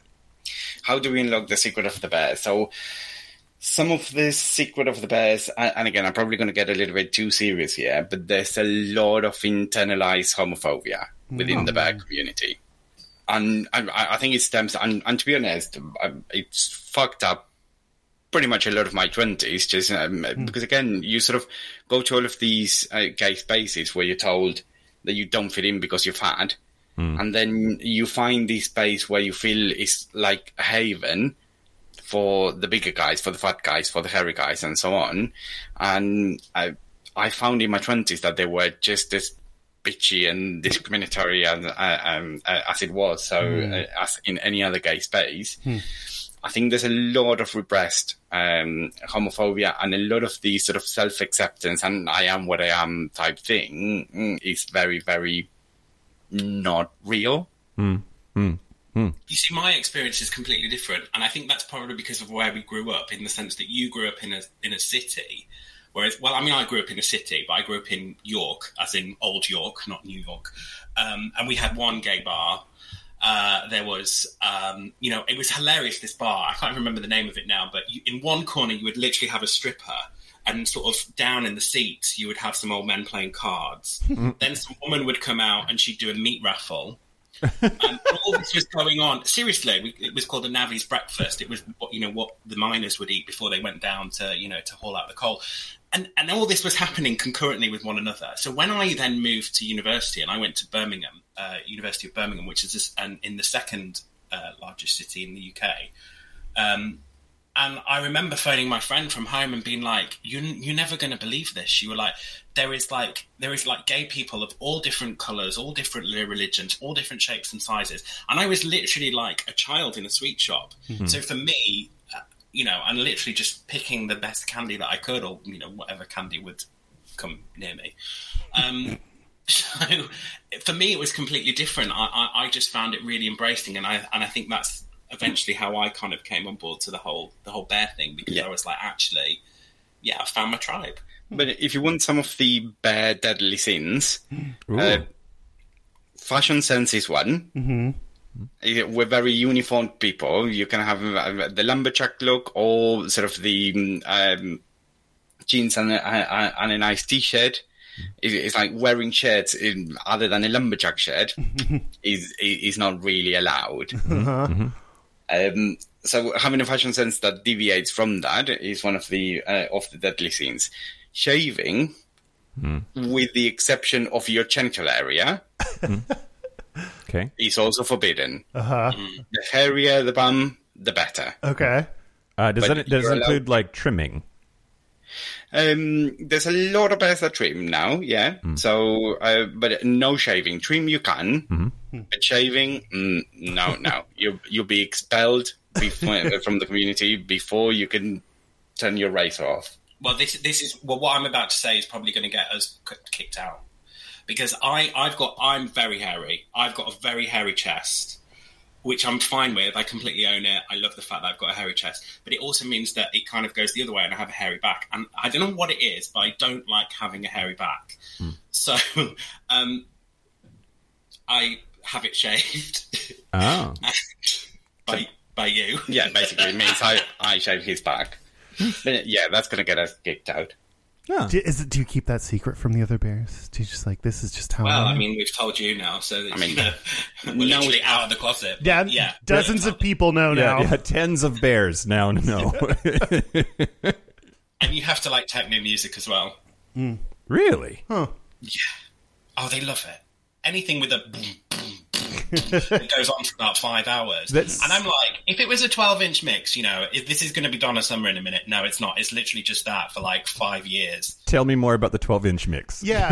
how do we unlock the secret of the bears? So, some of the secret of the bears, and again, I'm probably going to get a little bit too serious here, but there's a lot of internalized homophobia within oh. the bear community. And I, I, think it stems, and, and to be honest, um, it's fucked up pretty much a lot of my 20s just um, mm. because again you sort of go to all of these uh, gay spaces where you're told that you don't fit in because you're fat mm. and then you find this space where you feel is like a haven for the bigger guys for the fat guys for the hairy guys and so on and i i found in my 20s that they were just as bitchy and discriminatory as, uh, um, uh, as it was so mm. as in any other gay space hmm. I think there's a lot of repressed um, homophobia and a lot of the sort of self acceptance and I am what I am type thing mm, is very, very not real. Mm. Mm. You see, my experience is completely different, and I think that's probably because of where we grew up. In the sense that you grew up in a in a city, whereas, well, I mean, I grew up in a city, but I grew up in York, as in Old York, not New York, um, and we had one gay bar uh, there was, um, you know, it was hilarious. This bar, I can't remember the name of it now, but you, in one corner you would literally have a stripper, and sort of down in the seats you would have some old men playing cards. then some woman would come out and she'd do a meat raffle. and all this was going on. Seriously, we, it was called a navvy's breakfast. It was what you know what the miners would eat before they went down to you know to haul out the coal and and all this was happening concurrently with one another. So when I then moved to university and I went to Birmingham, uh, University of Birmingham, which is this, and in the second uh, largest city in the UK, um, and I remember phoning my friend from home and being like, "You you're never going to believe this." You were like, "There is like there is like gay people of all different colours, all different religions, all different shapes and sizes," and I was literally like a child in a sweet shop. Mm-hmm. So for me, you know, and literally just picking the best candy that I could, or you know, whatever candy would come near me. Um, so for me, it was completely different. I, I, I, just found it really embracing, and I and I think that's eventually how I kind of came on board to the whole the whole bear thing because yeah. I was like, actually, yeah, I found my tribe. But if you want some of the bear deadly sins, uh, fashion sense is one. Mm-hmm. We're very uniformed people. You can have uh, the lumberjack look or sort of the um, jeans and a, a- and a nice t-shirt. It- It's like wearing shirts in, other than a lumberjack shirt is is not really allowed. Um, so having a fashion sense that deviates from that is one of the uh, of the deadly sins. Shaving, with the exception of your genital area, Okay. is also forbidden. Uh huh. The hairier the bum, the better. Okay. Uh, does But that does it you're allowed- include like trimming? Um, there's a lot of bears that trim now, yeah. So, uh, but no shaving. Trim you can, but shaving, mm, no, no. You you'll be expelled before, from the community before you can turn your razor off. Well, this this is well, what I'm about to say is probably going to get us kicked out because I I've got I'm very hairy. I've got a very hairy chest, which I'm fine with. I completely own it. I love the fact that I've got a hairy chest, but it also means that it kind of goes the other way, and I have a hairy back. And I don't know what it is, but I don't like having a hairy back. So, um, I have it shaved Oh, by by you. Yeah, basically it means I I shave his back. Yeah, that's gonna get us kicked out. Do, is it, do you keep that secret from the other bears? Do you just like this is just how? Well, I I mean, we've told you now, so that I mean, you know, we're no- literally out of the closet. yeah, yeah, dozens of people know yeah, now. yeah, tens of bears now know. and you have to like techno music as well. really? Huh. Yeah. Oh, they love it. Anything with a boom, boom, boom, it goes on for about five hours. That's- And I'm like, if it was a 12 inch mix, you know, if this is going to be Donna Summer in a minute. No, it's not. It's literally just that for like five years. Tell me more about the 12 inch mix. Yeah,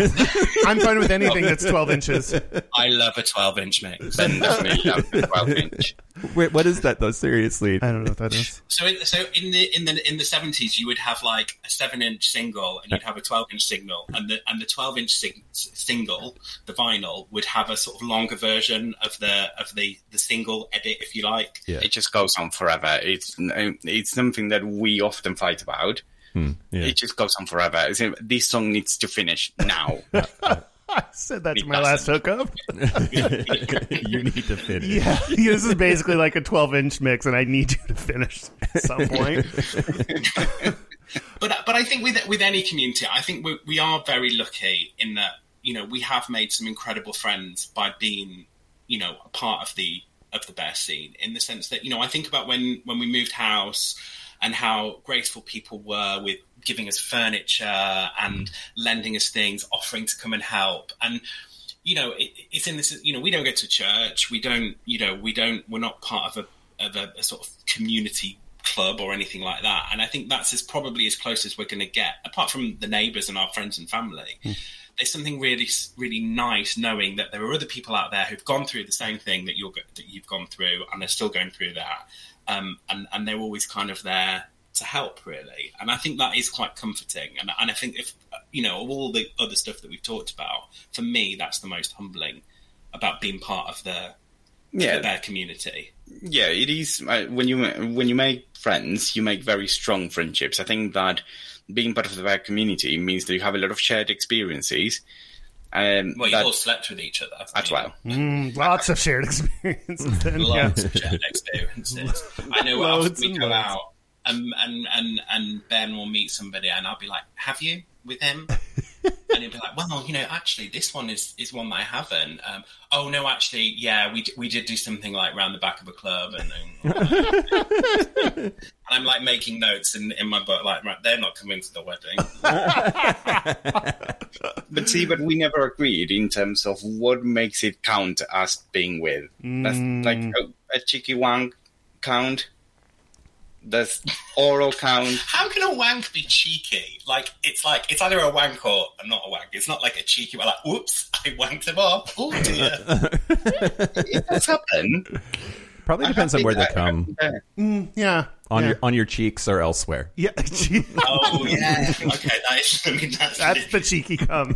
I'm fine with anything that's 12 inches. I love a 12 inch mix. Ben definitely loves the 12 inch. Wait, what is that though? Seriously? I don't know what that is. So, in, so in the in the in the seventies, you would have like a seven inch single, and you'd have a twelve inch single, and the and the twelve inch sing, single, the vinyl, would have a sort of longer version of the of the the single edit, if you like. Yeah. It just goes on forever. It's it's something that we often fight about. Hmm, yeah. It just goes on forever. It's, this song needs to finish now. I said that's my last hookup. you need to finish. Yeah, this is basically like a 12 inch mix, and I need you to finish at some point. But but I think with with any community, I think we we are very lucky in that you know we have made some incredible friends by being you know a part of the of the bear scene in the sense that you know I think about when when we moved house and how graceful people were with giving us furniture and lending us things, offering to come and help and. You know, it, it's in this. You know, we don't go to church. We don't. You know, we don't. We're not part of a of a, a sort of community club or anything like that. And I think that's as probably as close as we're going to get, apart from the neighbours and our friends and family. Hmm. There's something really, really nice knowing that there are other people out there who've gone through the same thing that you're that you've gone through, and they're still going through that, um, and and they're always kind of there to help, really. And I think that is quite comforting. And and I think if you know of all the other stuff that we've talked about, for me, that's the most humbling about being part of the Yeah, their community. yeah, it is. Uh, when you when you make friends, you make very strong friendships. I think that being part of the bear community means that you have a lot of shared experiences. Um, Well, you that, all slept with each other as well. Mm, lots of shared experiences. Then, yeah. lots of shared experiences. I know after we and go loads. out and, and and and Ben will meet somebody and I'll be like, "Have you with him?" and he'd be like, "Well, you know, actually, this one is is one that I haven't." Um, oh no, actually, yeah, we d- we did do something like round the back of a club, and, and, and I'm like making notes in in my book, like, right, they're not coming to the wedding. But see, but we never agreed in terms of what makes it count as being with. That's like a, a cheeky wank count. Does oral count? How can a wank be cheeky? Like it's like it's either a wank or not a wank. It's not like a cheeky. Like, oops, I wanked him off. Oh dear. It does happen. Probably depends on where they come. Yeah. Yeah. On yeah. your on your cheeks or elsewhere. Yeah. gee, oh yeah. Okay, that is. I mean, that's, That's the cheeky cum.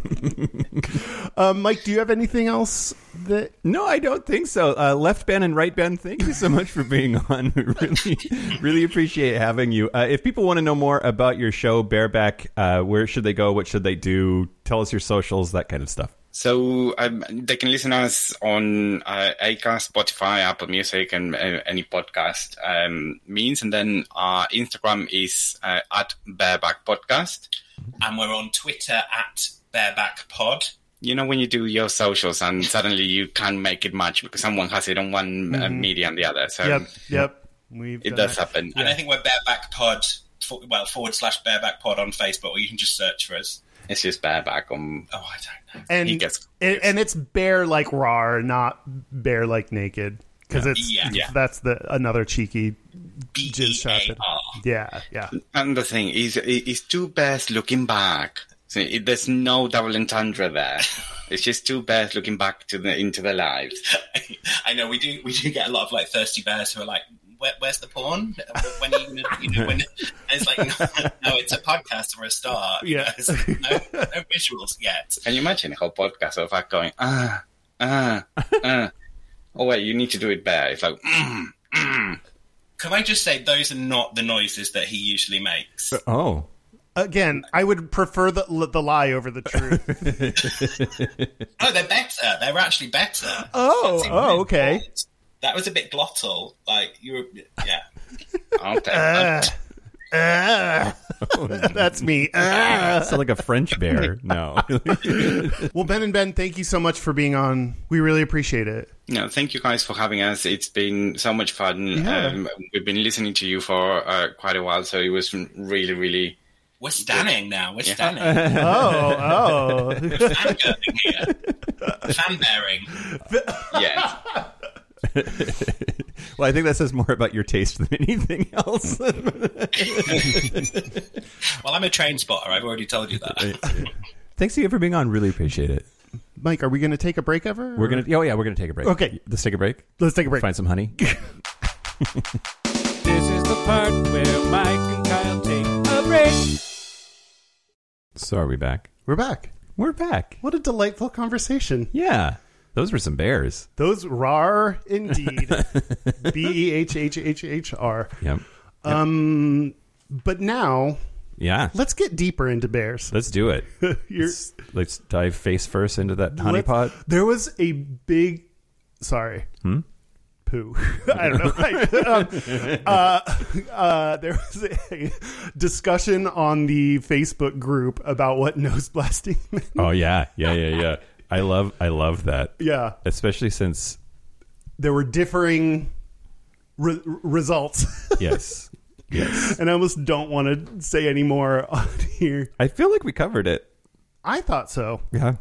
um, Mike, do you have anything else that No, I don't think so. Uh, left Ben and right Ben, thank you so much for being on. We really, really appreciate having you. Uh, if people want to know more about your show, Bear Back, uh, where should they go? What should they do? Tell us your socials, that kind of stuff. So um, they can listen us on uh, Acast, Spotify, Apple Music, and uh, any podcast um, means. And then our Instagram is uh, at Bear Back Podcast. And we're on Twitter at Bear Back Pod. You know when you do your socials and suddenly you can't make it match because someone has it on one uh, media and the other. So Yep, yep. We've it does that. happen. And I think we're Bear Back Pod, for, well, forward slash Bear Back Pod on Facebook, or you can just search for us. It's just bareback on. Oh, I don't know. And He gets and, and it's bear like raw, not bear like naked. Because it's Yeah. Yeah. that's the another cheeky B jizz shot. A that- R. Yeah, yeah. And the thing is, it's two bears looking back. So it, there's no double entendre there. it's just two bears looking back to the into their lives. I know we do. We do get a lot of like thirsty bears who are like, Where, "Where's the porn? When are you gonna?" You know, when and it's like, no, no, it's a podcast for a start. Yeah. It's like, no, no visuals yet. Can you imagine a whole podcast of that going ah ah ah? Oh wait, you need to do it bear. It's like mm, mm. Can I just say those are not the noises that he usually makes? Oh, Again, I would prefer the the lie over the truth. Oh, they're better. They're actually better. Oh, oh, okay. important. That was a bit glottal. Like you were, yeah. Okay. Uh, uh, that's me. Uh. sound like a French bear. No. Well, Ben and Ben, thank you so much for being on. We really appreciate it. No, thank you guys for having us. It's been so much fun. Yeah. Um, we've been listening to you for uh, quite a while, so it was really, really. We're standing now. We're standing. Oh, oh. Fangirling here. Fan bearing. Yeah. well, I think that says more about your taste than anything else. Well, I'm a train spotter. I've already told you that. Thanks again for being on. Really appreciate it. Mike, are we going to take a break ever? We're gonna. Oh yeah, we're gonna take a break. Okay. let's take a break. Let's take a break. Find some honey. This is the part where Mike and Kyle take a break. So are we back? We're back. We're back. What a delightful conversation. Yeah, those were some bears. Those rar indeed. B E H H H H R. Yep. Um, but now Yeah. let's get deeper into bears. Let's do it. You're, Let's, let's dive face first into that honey let's- pot. There was a big, sorry, Hmm? poo. I don't know. um, uh, uh, there was a discussion on the Facebook group about what nose blasting meant. Oh yeah, yeah, yeah, yeah. I love, I love that. Yeah, Especially since, there were differing re- results, yes, yes. and I almost don't want to say any more on here. I feel like we covered it. I thought so, Yeah.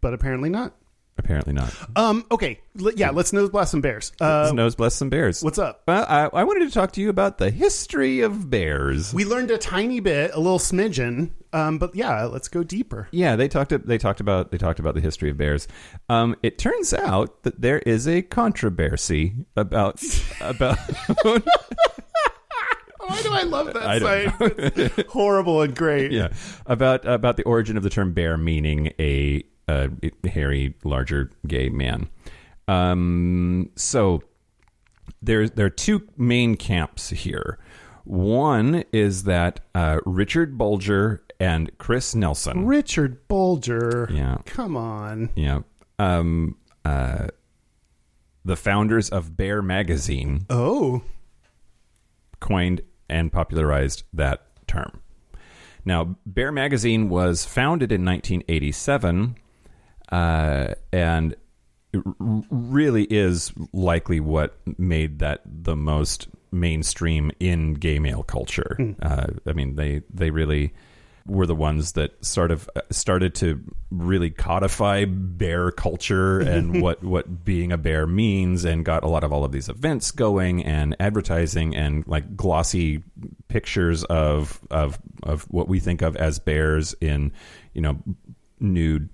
but apparently not. Apparently not. Um. Okay. L- yeah. Let's nose blast some bears. Uh, Nose bless some bears. what's up? Well, I, I wanted to talk to you about the history of bears. We learned a tiny bit, a little smidgen. Um. But yeah, let's go deeper. Yeah, they talked. They talked about. They talked about the history of bears. Um, it turns out that there is a controversy about about. Why do I love that I don't? It's horrible and great. yeah, about about the origin of the term bear, meaning a, a hairy, larger gay man. Um, so there there are two main camps here. One is that uh, Richard Bulger and Chris Nelson. Richard Bulger. Yeah. Come on. Yeah. Um, uh, the founders of Bear Magazine Oh. coined and popularized that term. Now, Bear Magazine was founded in 1987, uh, and it really is likely what made that the most mainstream in gay male culture. Uh, I mean, they they really were the ones that sort of uh, started to really codify bear culture and what what being a bear means and got a lot of all of these events going and advertising and like glossy pictures of of of what we think of as bears in you know nude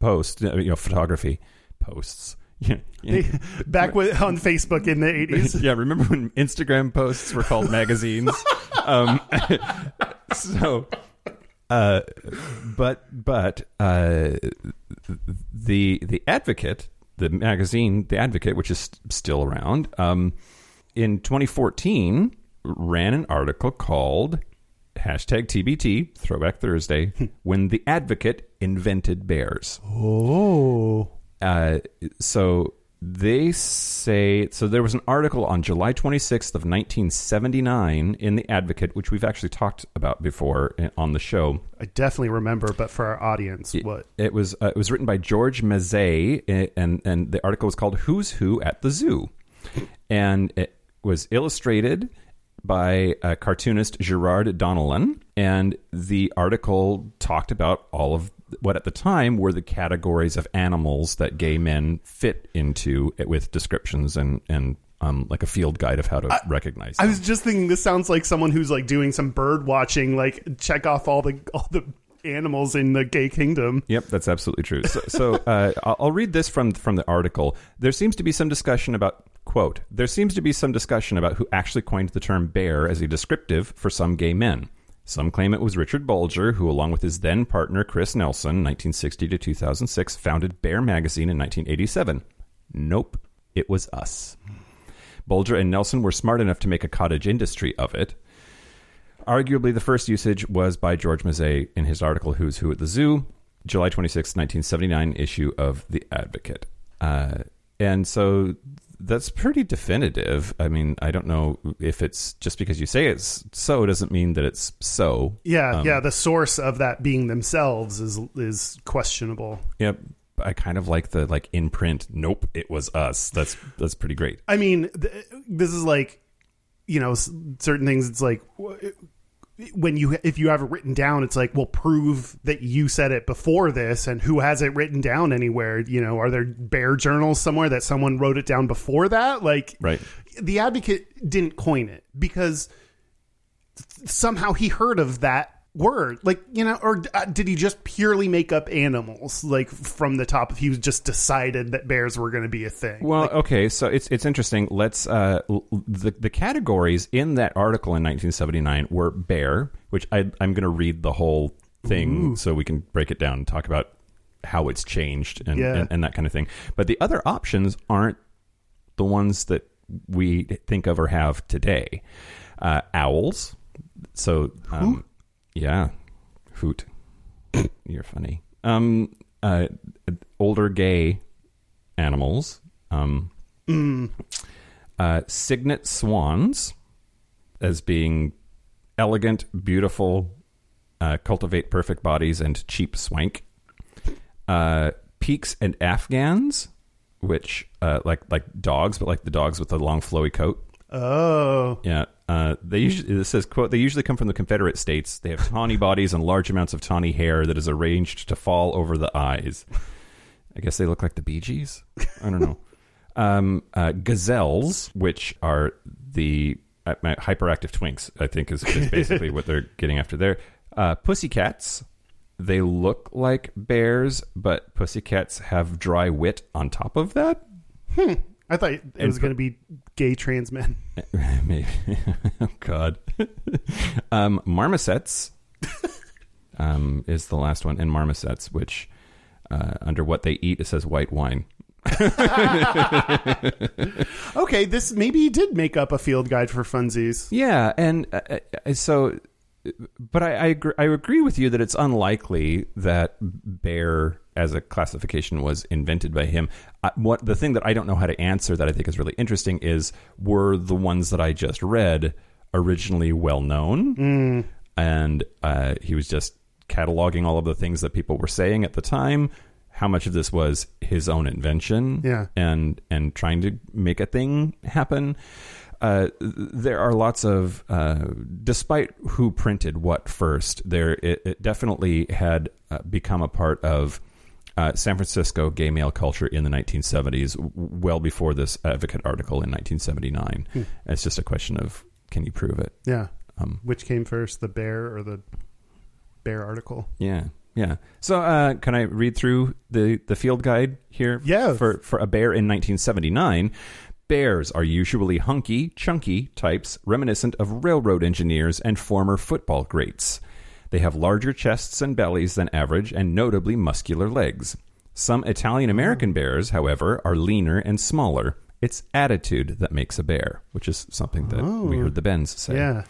posts you know photography posts yeah, yeah. Back with, on Facebook in the 80s. yeah, remember when Instagram posts were called magazines? um, so, uh, but but uh, the the Advocate, the magazine, the Advocate, which is still around, um, in 2014 ran an article called hashtag TBT, Throwback Thursday, when the Advocate invented bears. Oh. Uh, so they say so there was an article on July 26th of 1979 in the Advocate which we've actually talked about before on the show. I definitely remember, but for our audience, what? It was uh, it was written by George Mazzei uh, and and the article was called Who's Who at the Zoo. And it was illustrated by uh, cartoonist Gerard Donelan and the article talked about all of what at the time were the categories of animals that gay men fit into it with descriptions and and um, like a field guide of how to recognize I was just thinking this sounds like someone who's like doing some bird watching, like check off all the all the animals in the gay kingdom. Yep, that's absolutely true. So, so uh, I'll I'll read this from from the article. There seems to be some discussion about quote. There seems to be some discussion about who actually coined the term bear as a descriptive for some gay men. Some claim it was Richard Bulger, who, along with his then partner Chris Nelson, 1960 to 2006, founded Bear magazine in 1987. Nope, it was us. Bulger and Nelson were smart enough to make a cottage industry of it. Arguably, the first usage was by George Mazzei in his article "Who's Who at the Zoo," July 26, 1979 issue of The Advocate. Uh, and so that's pretty definitive. I mean, I don't know if it's just because you say it's so doesn't mean that it's so. Yeah, Um, yeah. The source of that being themselves is is questionable. Yep. I kind of like the like in print. Nope, it was us. That's that's pretty great. I mean, th- this is like, you know, s- certain things. It's like when you if you have it written down, it's like, well, prove that you said it before this, and who has it written down anywhere? You know, are there bear journals somewhere that someone wrote it down before that? Like, Right. the advocate didn't coin it because somehow he heard of that word like you know or uh, did he just purely make up animals like from the top he was just decided that bears were going to be a thing Well, okay, so it's it's interesting. Let's uh, l- the the categories in that article in 1979 were bear, which I, I'm going to read the whole thing so we can break it down and talk about how it's changed and, Yeah. and and that kind of thing. But the other options aren't the ones that we think of or have today. Uh, owls. So, um, yeah, hoot. You're funny. Um, uh, older gay animals. Um, uh, cygnet swans as being elegant, beautiful, uh, cultivate perfect bodies, and cheap swank. Uh, Pekes and afghans, which uh, like like dogs, but like the dogs with the long flowy coat. oh Yeah, uh, they usually this says quote they usually come from the Confederate states. They have tawny bodies and large amounts of tawny hair that is arranged to fall over the eyes. I guess they look like the Bee Gees. I don't know. um, uh, gazelles, which are the uh, hyperactive twinks, I think is, is basically what they're getting after there. Uh, pussycats. They look like bears, but pussycats have dry wit on top of that. I thought it was pu- going to be gay trans men Maybe. oh God. um, marmosets um, is the last one, and marmosets, which uh, under what they eat, it says white wine. okay this maybe did make up a field guide for funsies Yeah, and uh, uh, so, but I I agree, I agree with you that it's unlikely that bear as a classification was invented by him. Uh, what the thing that I don't know how to answer that I think is really interesting is were the ones that I just read originally well known, and uh, he was just cataloging all of the things that people were saying at the time. How much of this was his own invention? Yeah. and and trying to make a thing happen. Uh, there are lots of, uh, despite who printed what first, there it, it definitely had uh, become a part of uh, San Francisco gay male culture in the 1970s, well before this Advocate article in 1979. Hmm. It's just a question of can you prove it? yeah Um, which came first the bear or the bear article Yeah, yeah. So, uh, can I read through the the field guide here? Yeah. For for a bear in 1979, bears are usually hunky, chunky types reminiscent of railroad engineers and former football greats. They have larger chests and bellies than average, and notably muscular legs. Some Italian American bears, however, are leaner and smaller. It's attitude that makes a bear, which is something that we heard the Bens say. yeah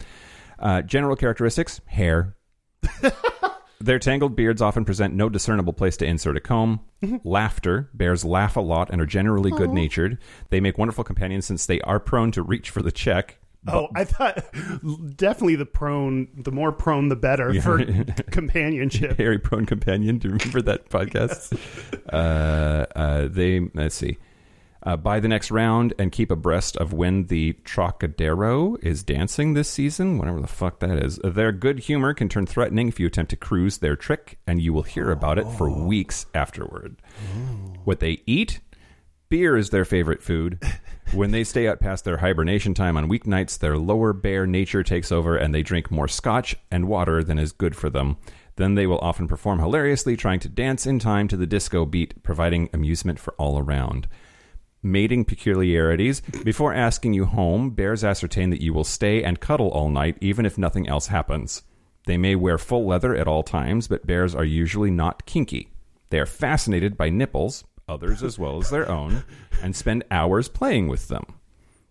Uh, general characteristics: hair. Their tangled beards often present no discernible place to insert a comb. Laughter. Bears laugh a lot and are generally good natured. They make wonderful companions since they are prone to reach for the check. Oh, I thought definitely the prone, the more prone, the better for companionship. Hairy prone companion. Do you remember that podcast? uh, uh, they let's see. Uh, buy the next round and keep abreast of when the Trocadero is dancing this season, whatever the fuck that is. Their good humor can turn threatening if you attempt to cruise their trick, and you will hear about it for weeks afterward. What they eat? Beer is their favorite food. When they stay out past their hibernation time on weeknights, their lower bear nature takes over and they drink more scotch and water than is good for them. Then they will often perform hilariously, trying to dance in time to the disco beat, providing amusement for all around. Mating peculiarities. Before asking you home, bears ascertain that you will stay and cuddle all night, even if nothing else happens. They may wear full leather at all times, but bears are usually not kinky. They are fascinated by nipples, others as well as their own, and spend hours playing with them.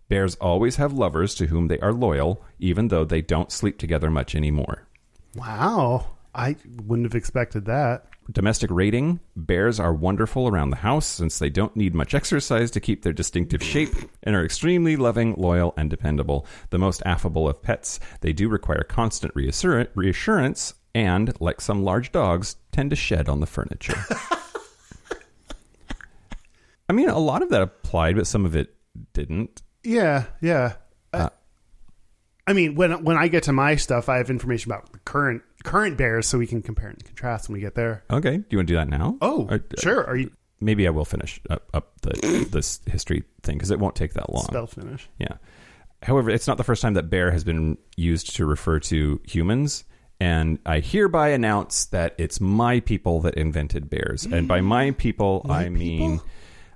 Bears always have lovers to whom they are loyal, even though they don't sleep together much anymore. Wow, I wouldn't have expected that. Domestic rating Bears are wonderful around the house since they don't need much exercise to keep their distinctive shape and are extremely loving, loyal, and dependable. The most affable of pets, they do require constant reassur- reassurance and, like some large dogs, tend to shed on the furniture. I mean, a lot of that applied, but some of it didn't. Yeah, yeah. Uh, I mean, when when I get to my stuff, I have information about the current current bears, so we can compare and contrast when we get there. Okay, do you want to do that now? Oh, Uh, sure. Are you Maybe I will finish up, up the this history thing because it won't take that long. spell finish? Yeah. However, it's not the first time that bear has been used to refer to humans. And I hereby announce that it's my people that invented bears. And by my people, I mean,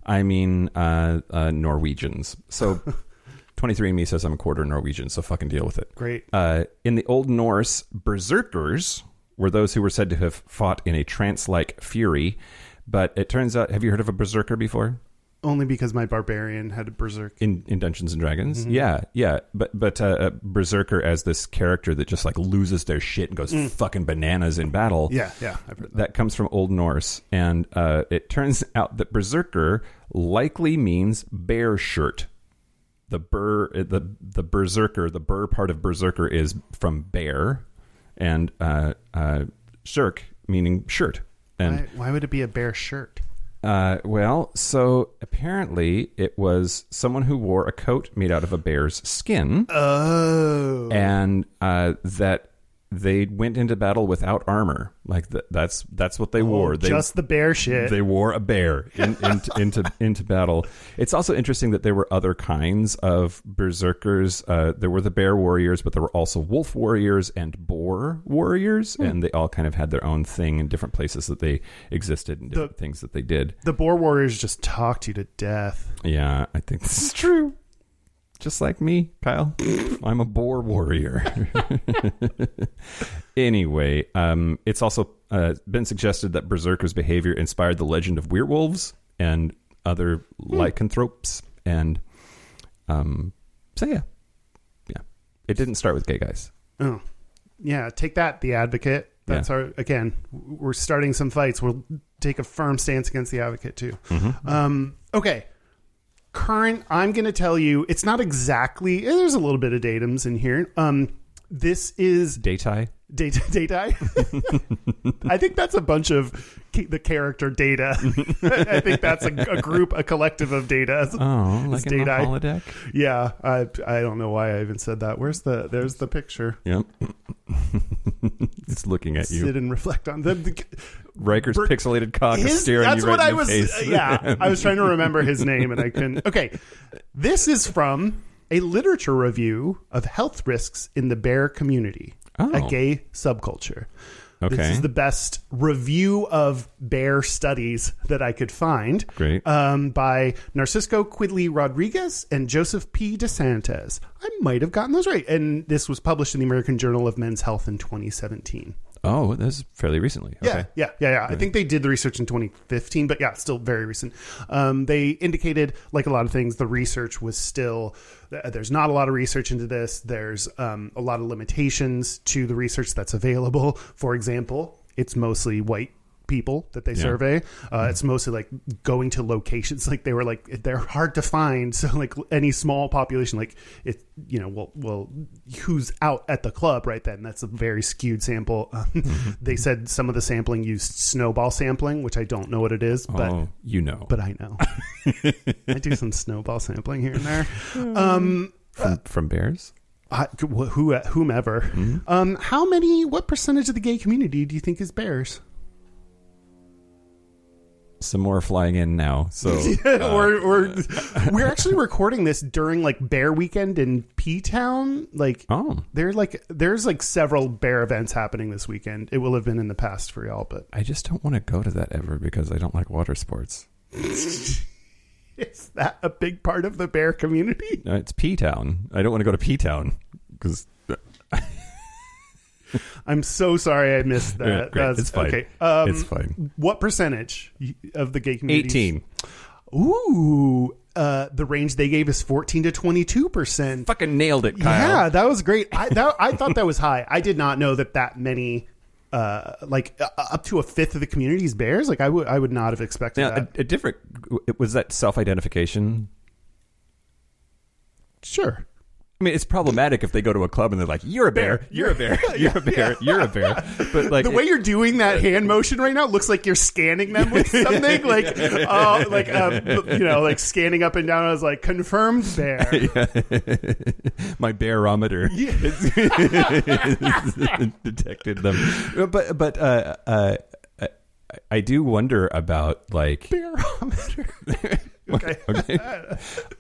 I mean uh, uh, Norwegians. So 23andMe says I'm a quarter Norwegian, so fucking deal with it. Great. Uh, in the Old Norse, berserkers were those who were said to have fought in a trance-like fury. But it turns out, have you heard of a berserker before? Only because my barbarian had a berserk. in in Dungeons and Dragons. Mm-hmm. Yeah, yeah. But but uh, uh, Berserker as this character that just like loses their shit and goes fucking bananas in battle. Mm. Yeah, yeah. That. That comes from Old Norse, and uh, it turns out that Berserker likely means bear shirt. The burr, the the Berserker, the burr part of Berserker is from bear, and uh, uh, shirk meaning shirt. And Why, why would it be a bear shirt? uh, well, so apparently it was someone who wore a coat made out of a bear's skin, Oh, and uh, that they went into battle without armor. Like th- that's that's what they wore. They, Oh, just the bear shit. they wore a bear in, in, into into battle. It's also interesting that there were other kinds of berserkers. Uh, there were the bear warriors, but there were also wolf warriors and boar warriors, Hmm. and they all kind of had their own thing in different places that they existed and different things that they did. the boar warriors just talked you to death. Yeah, I think this is true. Just like me, Kyle. I'm a boar warrior. anyway, um, it's also uh, been suggested that Berserker's behavior inspired the legend of werewolves and other lycanthropes. And um, so, yeah. Yeah. It didn't start with gay guys. Oh, yeah. Take that, the advocate. That's Yeah. our again. We're starting some fights. We'll take a firm stance against the advocate too. Mm-hmm. Um, okay. Current. I'm going to tell you. It's not exactly. There's a little bit of datums in here. Um, this is Daytie? data data. I think that's a bunch of the character data. I think that's a, a group, a collective of data. Oh, like in the holodeck? Yeah, I I don't know why I even said that. Where's the there's the picture. Yep. it's looking at you. Sit and reflect on the, the Riker's Bert- pixelated cock is staring that's you right what in I the was. face. yeah, I was trying to remember his name and I couldn't. Okay, this is from a literature review of health risks in the bear community, Oh. a gay subculture. Okay. This is the best review of bear studies that I could find. Great. Um, by Narciso Quidley Rodriguez and Joseph P. DeSantis. I might have gotten those right. And this was published in the American Journal of Men's Health in 2017. Oh, that's fairly recently. Yeah, Okay. yeah, yeah, yeah. I think they did the research in 2015, but yeah, still very recent. Um, they indicated, like a lot of things, the research was still there's not a lot of research into this. There's um, a lot of limitations to the research that's available. For example, it's mostly white people that they survey. Uh, it's mostly like going to locations like they were like they're hard to find. So like any small population, like it, you know, well, well, who's out at the club right then? That's a very skewed sample. Um, They said some of the sampling used snowball sampling, which I don't know what it is, but oh, you know. but I know. I do some snowball sampling here and there. Um, from, from bears? Who, whomever. Mm-hmm. Um, how many? What percentage of the gay community do you think is bears? Some more flying in now. So or, uh, or uh, we're actually recording this during like Bear Weekend in P Town. Like, Oh. there like there's like several bear events happening this weekend. It will have been in the past for y'all, but I just don't want to go to that ever because I don't like water sports. is that a big part of the bear community? No, it's P Town. I don't want to go to P Town because I'm so sorry I missed that. Great. That's- It's fine. Okay, um, it's fine. What percentage of the gay community? 18. Ooh, uh, the range they gave is 14 to 22 percent. Fucking nailed it, Kyle. Yeah, that was great. I that, I thought that was high. I did not know that that many, uh, like uh, up to a fifth of the community's bears. Like I would, I would not have expected Now, a, that. a different was that self-identification. sure. I mean, it's problematic if they go to a club and they're like, "You're a bear, you're a bear, you're a bear, you're a bear." But like The way you're doing that hand motion right now looks like you're scanning them with something, like, uh, like um, you know, like scanning up and down. I was like, confirmed bear. my barometer detected them. But but uh, uh, I, I do wonder about like Barometer. okay. okay.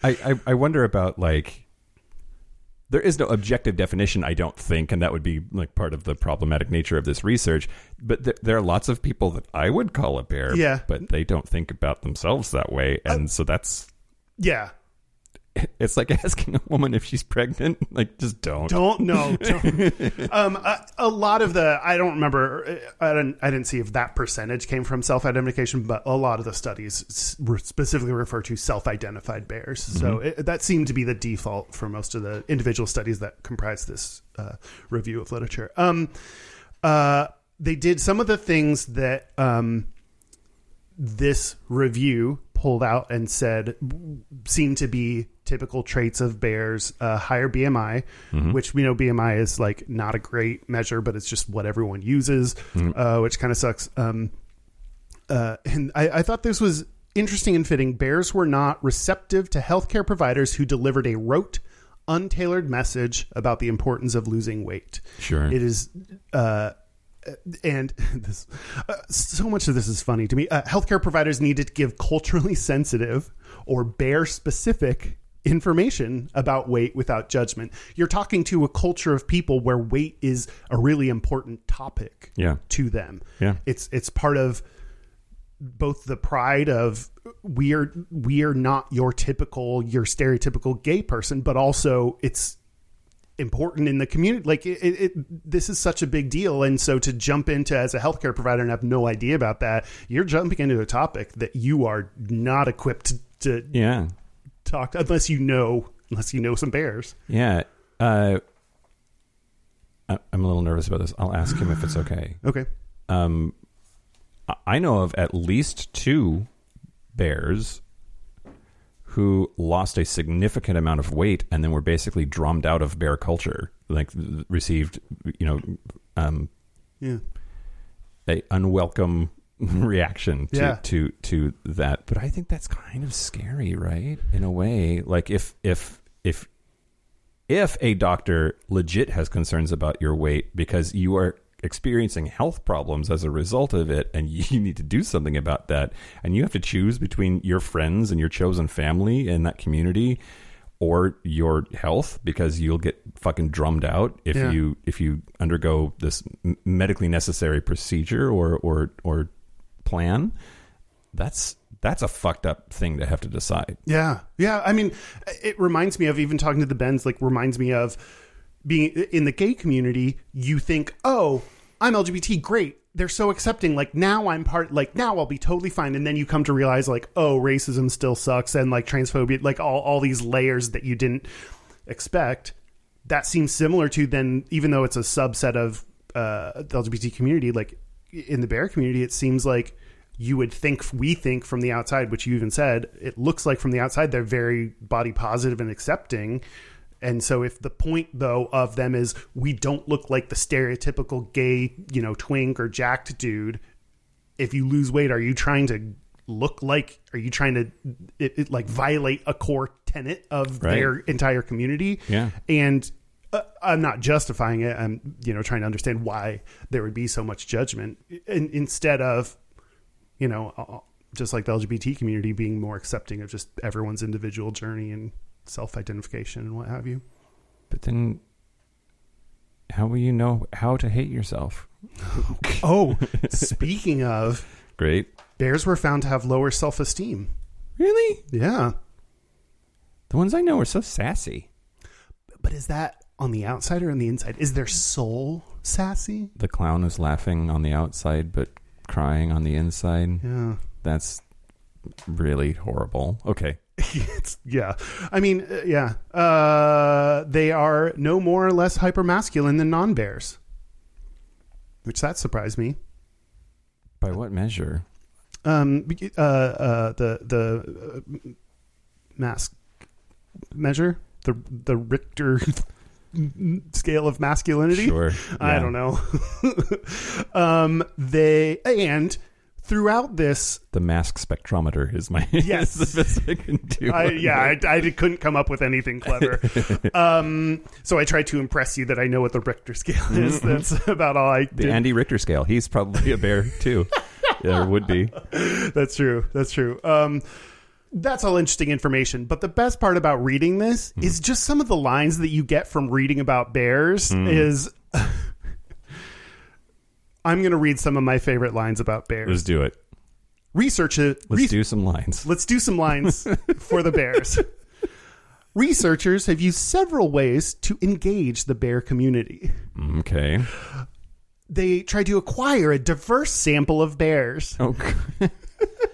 I, I I wonder about like there is no objective definition, I don't think, and that would be like part of the problematic nature of this research. But th- there are lots of people that I would call a bear, Yeah. but they don't think about themselves that way, uh, and so that's Yeah. it's like asking a woman if she's pregnant. Like, just don't. Don't know. Um, a, a lot of the I don't remember. I didn't. I didn't see if that percentage came from self-identification, but a lot of the studies were specifically refer to self-identified bears. So it, that seemed to be the default for most of the individual studies that comprise this uh, review of literature. Um, uh, they did some of the things that um, this review pulled out and said seemed to be typical traits of bears uh, higher bmi which we know bmi is like not a great measure but it's just what everyone uses uh, which kind of sucks. Um, uh, and I, I thought this was interesting and fitting. Bears were not receptive to healthcare providers who delivered a rote untailored message about the importance of losing weight. Sure. it is uh, and this uh, so much of this is funny to me. Uh, healthcare providers needed to give culturally sensitive or bear specific information about weight without judgment. You're talking to a culture of people where weight is a really important topic Yeah. to them. Yeah. It's it's part of both the pride of we are we are not your typical your stereotypical gay person, but also it's important in the community. Like it, it, it, this is such a big deal, and so to jump into as a healthcare provider and have no idea about that, you're jumping into a topic that you are not equipped to Yeah. Talk unless you know unless you know some bears. Yeah. Uh, I- I'm a little nervous about this. I'll ask him if it's okay. Okay. Um, I- I know of at least two bears who lost a significant amount of weight and then were basically drummed out of bear culture, like received, you know, um, Yeah. a unwelcome reaction to, Yeah. to to that. But I think that's kind of scary, right? In a way, like if if if if a doctor legit has concerns about your weight because you are experiencing health problems as a result of it and you need to do something about that and you have to choose between your friends and your chosen family in that community or your health because you'll get fucking drummed out if Yeah. you if you undergo this medically necessary procedure or or or plan that's that's a fucked up thing to have to decide Yeah. Yeah. I mean, it reminds me of even talking to the Bens, like, reminds me of being in the gay community. You think, oh, I'm LGBT, great. They're so accepting. Like now I'm part. Like now I'll be totally fine. And then you come to realize, like, oh, racism still sucks, and like transphobia, like all all these layers that you didn't expect. That seems similar to then, even though it's a subset of uh, the LGBT community, like in the bear community, it seems like you would think we think from the outside, which you even said, it looks like from the outside they're very body positive and accepting. And so if the point though of them is we don't look like the stereotypical gay, you know, twink or jacked dude, if you lose weight, are you trying to look like are you trying to it, it, like violate a core tenet of Right. their entire community? Yeah. And I'm not justifying it. I'm, you know, trying to understand why there would be so much judgment in, instead of, you know, uh, just like the LGBT community being more accepting of just everyone's individual journey and self-identification and what have you. But then, how will you know how to hate yourself? Oh, speaking of, Great. bears were found to have lower self-esteem. Really? Yeah. The ones I know are so sassy. But is that on the outside or on the inside? Is their soul sassy? The clown is laughing on the outside, but crying on the inside. Yeah. That's really horrible. Okay. it's yeah. I mean, uh, yeah. Uh, they are no more or less hypermasculine than non-bears, which that surprised me. By what measure? Um, uh, uh, the the uh, mask measure the the Richter scale of masculinity. Sure. I don't know. um, they and throughout this The mask spectrometer is my Yes. is I can do. I, yeah, I, I couldn't come up with anything clever. um, so I tried to impress you that I know what the Richter scale is. That's about all I Mm-hmm. the did. Andy Richter scale. He's probably a bear too. yeah, would be. That's true. That's true. Um, that's all interesting information. But the best part about reading this Hmm. is just some of the lines that you get from reading about bears. Hmm. Is I'm going to read some of my favorite lines about bears. Let's do it. Research it. Let's re- do some lines. Let's do some lines for the bears. Researchers have used several ways to engage the bear community. Okay. They tried to acquire a diverse sample of bears. Oh,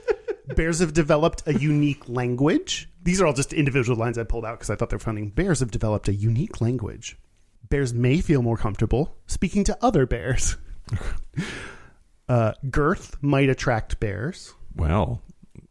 Bears have developed a unique language. These are all just individual lines I pulled out because I thought they're funny. Bears have developed a unique language. Bears may feel more comfortable speaking to other bears. uh, girth might attract bears. well.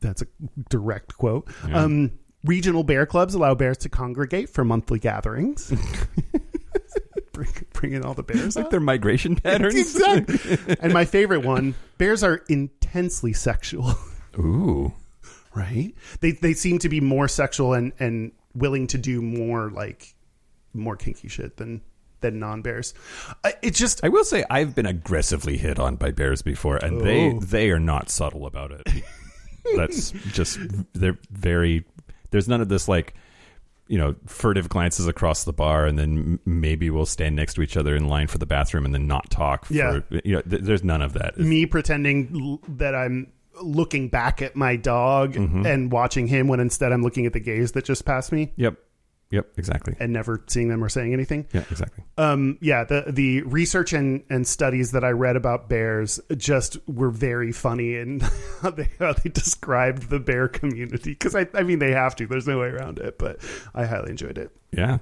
That's a direct quote. Um, regional bear clubs allow bears to congregate for monthly gatherings. bring, bring in all the bears. Like their migration patterns. exactly. and my favorite one: bears are intensely sexual. Ooh. right? They they seem to be more sexual and and willing to do more like more kinky shit than than non bears. It's just I will say I've been aggressively hit on by bears before, and they Oh. they are not subtle about it. That's just they're very. There's none of this like you know furtive glances across the bar, and then maybe we'll stand next to each other in line for the bathroom and then not talk. For, Yeah. you know, th- there's none of that. me pretending l- that I'm looking back at my dog and watching him when instead I'm looking at the gaze that just passed me Yep. Yep. Exactly. and never seeing them or saying anything. Yeah. Exactly. Um, yeah, the the research and, and studies that I read about bears just were very funny and how they how they described the bear community because I I mean they have to. There's no way around it, but I highly enjoyed it. Yeah.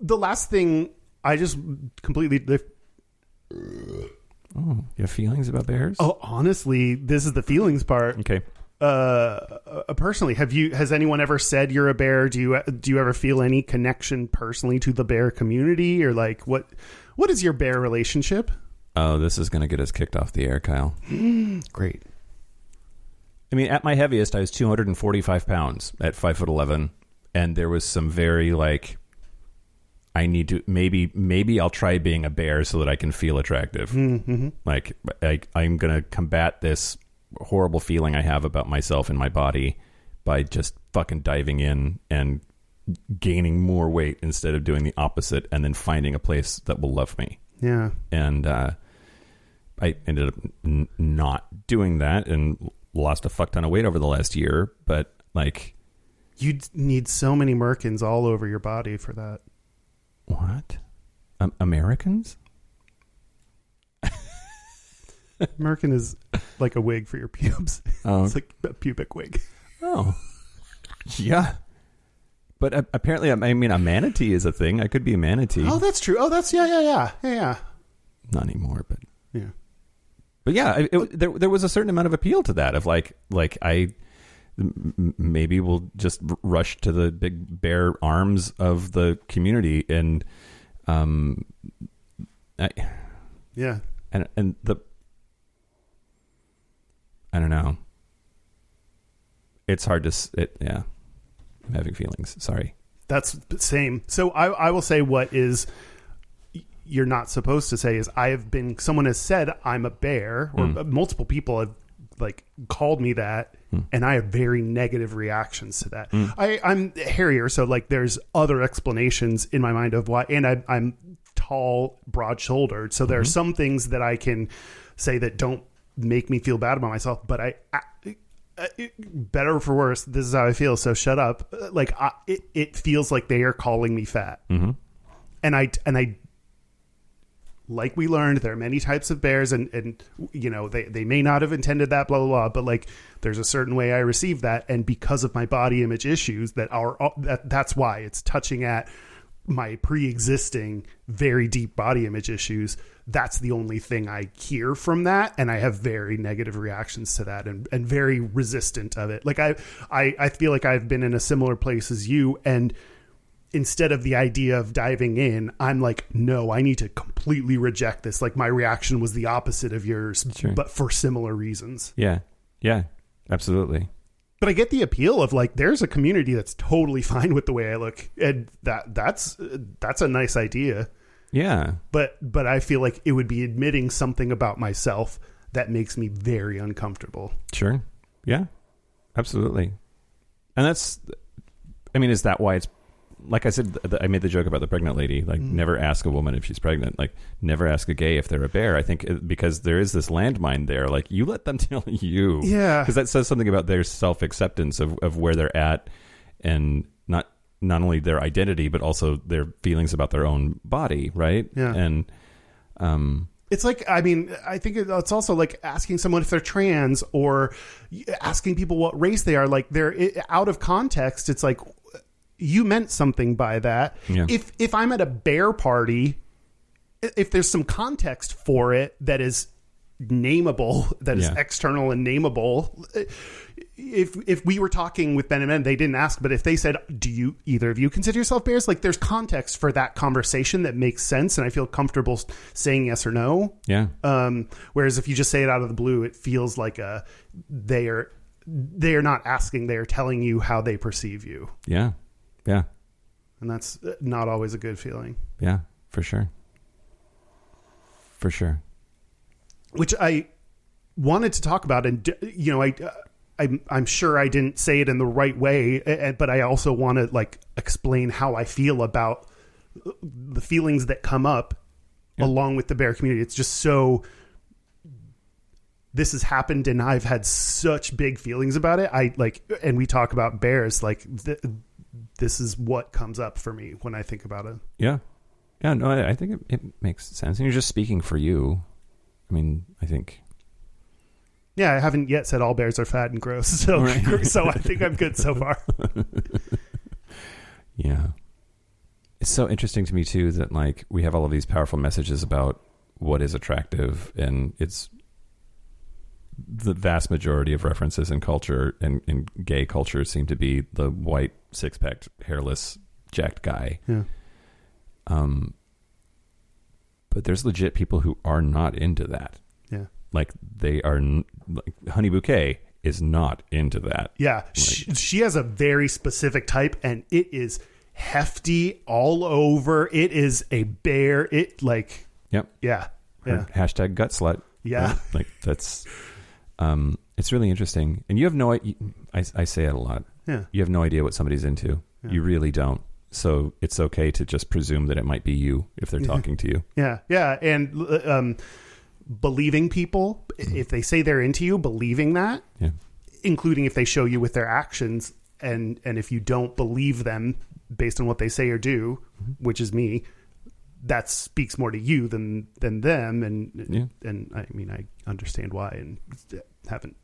The last thing I just completely Oh, you have feelings about bears? oh honestly this is the feelings part. Okay. Uh, uh, personally, have you has anyone ever said you're a bear? Do you do you ever feel any connection personally to the bear community or like what what is your bear relationship? Oh, this is going to get us kicked off the air, Kyle. Great. I mean, at my heaviest, I was 245 pounds at five foot 11, and there was some very like, I need to maybe maybe I'll try being a bear so that I can feel attractive. Mm-hmm. Like, I, I'm gonna combat this horrible feeling I have about myself and my body by just fucking diving in and gaining more weight instead of doing the opposite, and then finding a place that will love me Yeah. and uh, I ended up n- not doing that and lost a fuck ton of weight over the last year. But like, You'd need so many merkins all over your body for that. What? Um, Merkins? American is like a wig for your pubes. Oh. It's like a pubic wig. Oh, yeah. But uh, apparently, I mean, a manatee is a thing. I could be a manatee. Oh, that's true. Oh, that's yeah, yeah, yeah, yeah, yeah. Not anymore, but yeah. but yeah, it, it, there there was a certain amount of appeal to that. Of like like I maybe we'll just rush to the big bare arms of the community and um I, Yeah. and and the I don't know. It's hard to it yeah. I'm having feelings. Sorry. That's the same. So I, I will say what is you're not supposed to say is I have been someone has said I'm a bear or multiple people have like called me that and I have very negative reactions to that. I, I'm hairier, so like there's other explanations in my mind of why and I, I'm tall, broad shouldered. So there are some things that I can say that don't make me feel bad about myself, but I, I uh, better or for worse, this is how I feel. So shut up. Uh, Like I, it, it feels like they are calling me fat, mm-hmm. and I and I like we learned there are many types of bears, and and you know they they may not have intended that, blah blah blah. But like there's a certain way I receive that, and because of my body image issues, that are that that's why it's touching at my pre-existing very deep body image issues that's the only thing i hear from that. And i have very negative reactions to that and, and very resistant of it. Like I, I i feel like i've been in a similar place as you. And instead of the idea of diving in i'm like no i need to completely reject this like my reaction was the opposite of yours Sure. but for similar reasons Yeah. Yeah. Absolutely. but I get the appeal of like there's a community that's totally fine with the way I look, and that that's that's a nice idea. Yeah. But but I feel like it would be admitting something about myself that makes me very uncomfortable. Sure. Yeah. Absolutely. And that's, I mean, is that why it's, like I said, th- I made the joke about the pregnant lady. Like, never ask a woman if she's pregnant. Like, never ask a gay if they're a bear. I think it- because there is this landmine there. Like, you let them tell you. Yeah. Because that says something about their self acceptance of, of where they're at and not not only their identity, but also their feelings about their own body, right? Yeah. And, um, It's like I mean I think it's also like asking someone if they're trans or asking people what race they are. Like they're out of context. It's like you meant something by that. Yeah. If if I'm at a bear party, if there's some context for it that is nameable, that is Yeah. external and nameable. If if we were talking with Ben and Ben, they didn't ask, but if they said, "Do you either of you consider yourself bears?" Like, there's context for that conversation that makes sense, and I feel comfortable saying yes or no. yeah. Um, whereas if you just say it out of the blue, it feels like a they are they are not asking; they are telling you how they perceive you, yeah. Yeah. and that's uh, not always a good feeling. Yeah. For sure. For sure. which I wanted to talk about, and you know, I. Uh, I'm, I'm sure I didn't say it in the right way, but I also want to like explain how I feel about the feelings that come up along with the bear community. It's just so this has happened, and I've had such big feelings about it. I like, and we talk about bears. Like, th- this is what comes up for me when I think about it. Yeah. Yeah, no, I, I think it, it makes sense. And you're just speaking for you. I mean, I think. Yeah, I haven't yet said all bears are fat and gross, so so I think I'm good so far. Yeah. It's so interesting to me, too, that, like, we have all of these powerful messages about what is attractive, and it's the vast majority of references in culture and in gay culture seem to be the white, six packed, hairless, jacked guy. Yeah. Um, but there's legit people who are not into that. Yeah. Like they are, like Honey Bouquet is not into that. Yeah, she, she has a very specific type, and it is hefty all over. It is a bear. It like, Yep. yeah, Her yeah, Hashtag gut slut. Yeah. Right? Like that's, um, it's really interesting. And you have no, I, I say it a lot. yeah, You have no idea what somebody's into. You really don't. So it's okay to just presume that it might be you if they're talking to you. yeah, yeah. And um, believing people, if they say they're into you, believing that, Yeah. including if they show you with their actions, and and if you don't believe them based on what they say or do, which is me, that speaks more to you than than them and Yeah. and I mean I understand why and haven't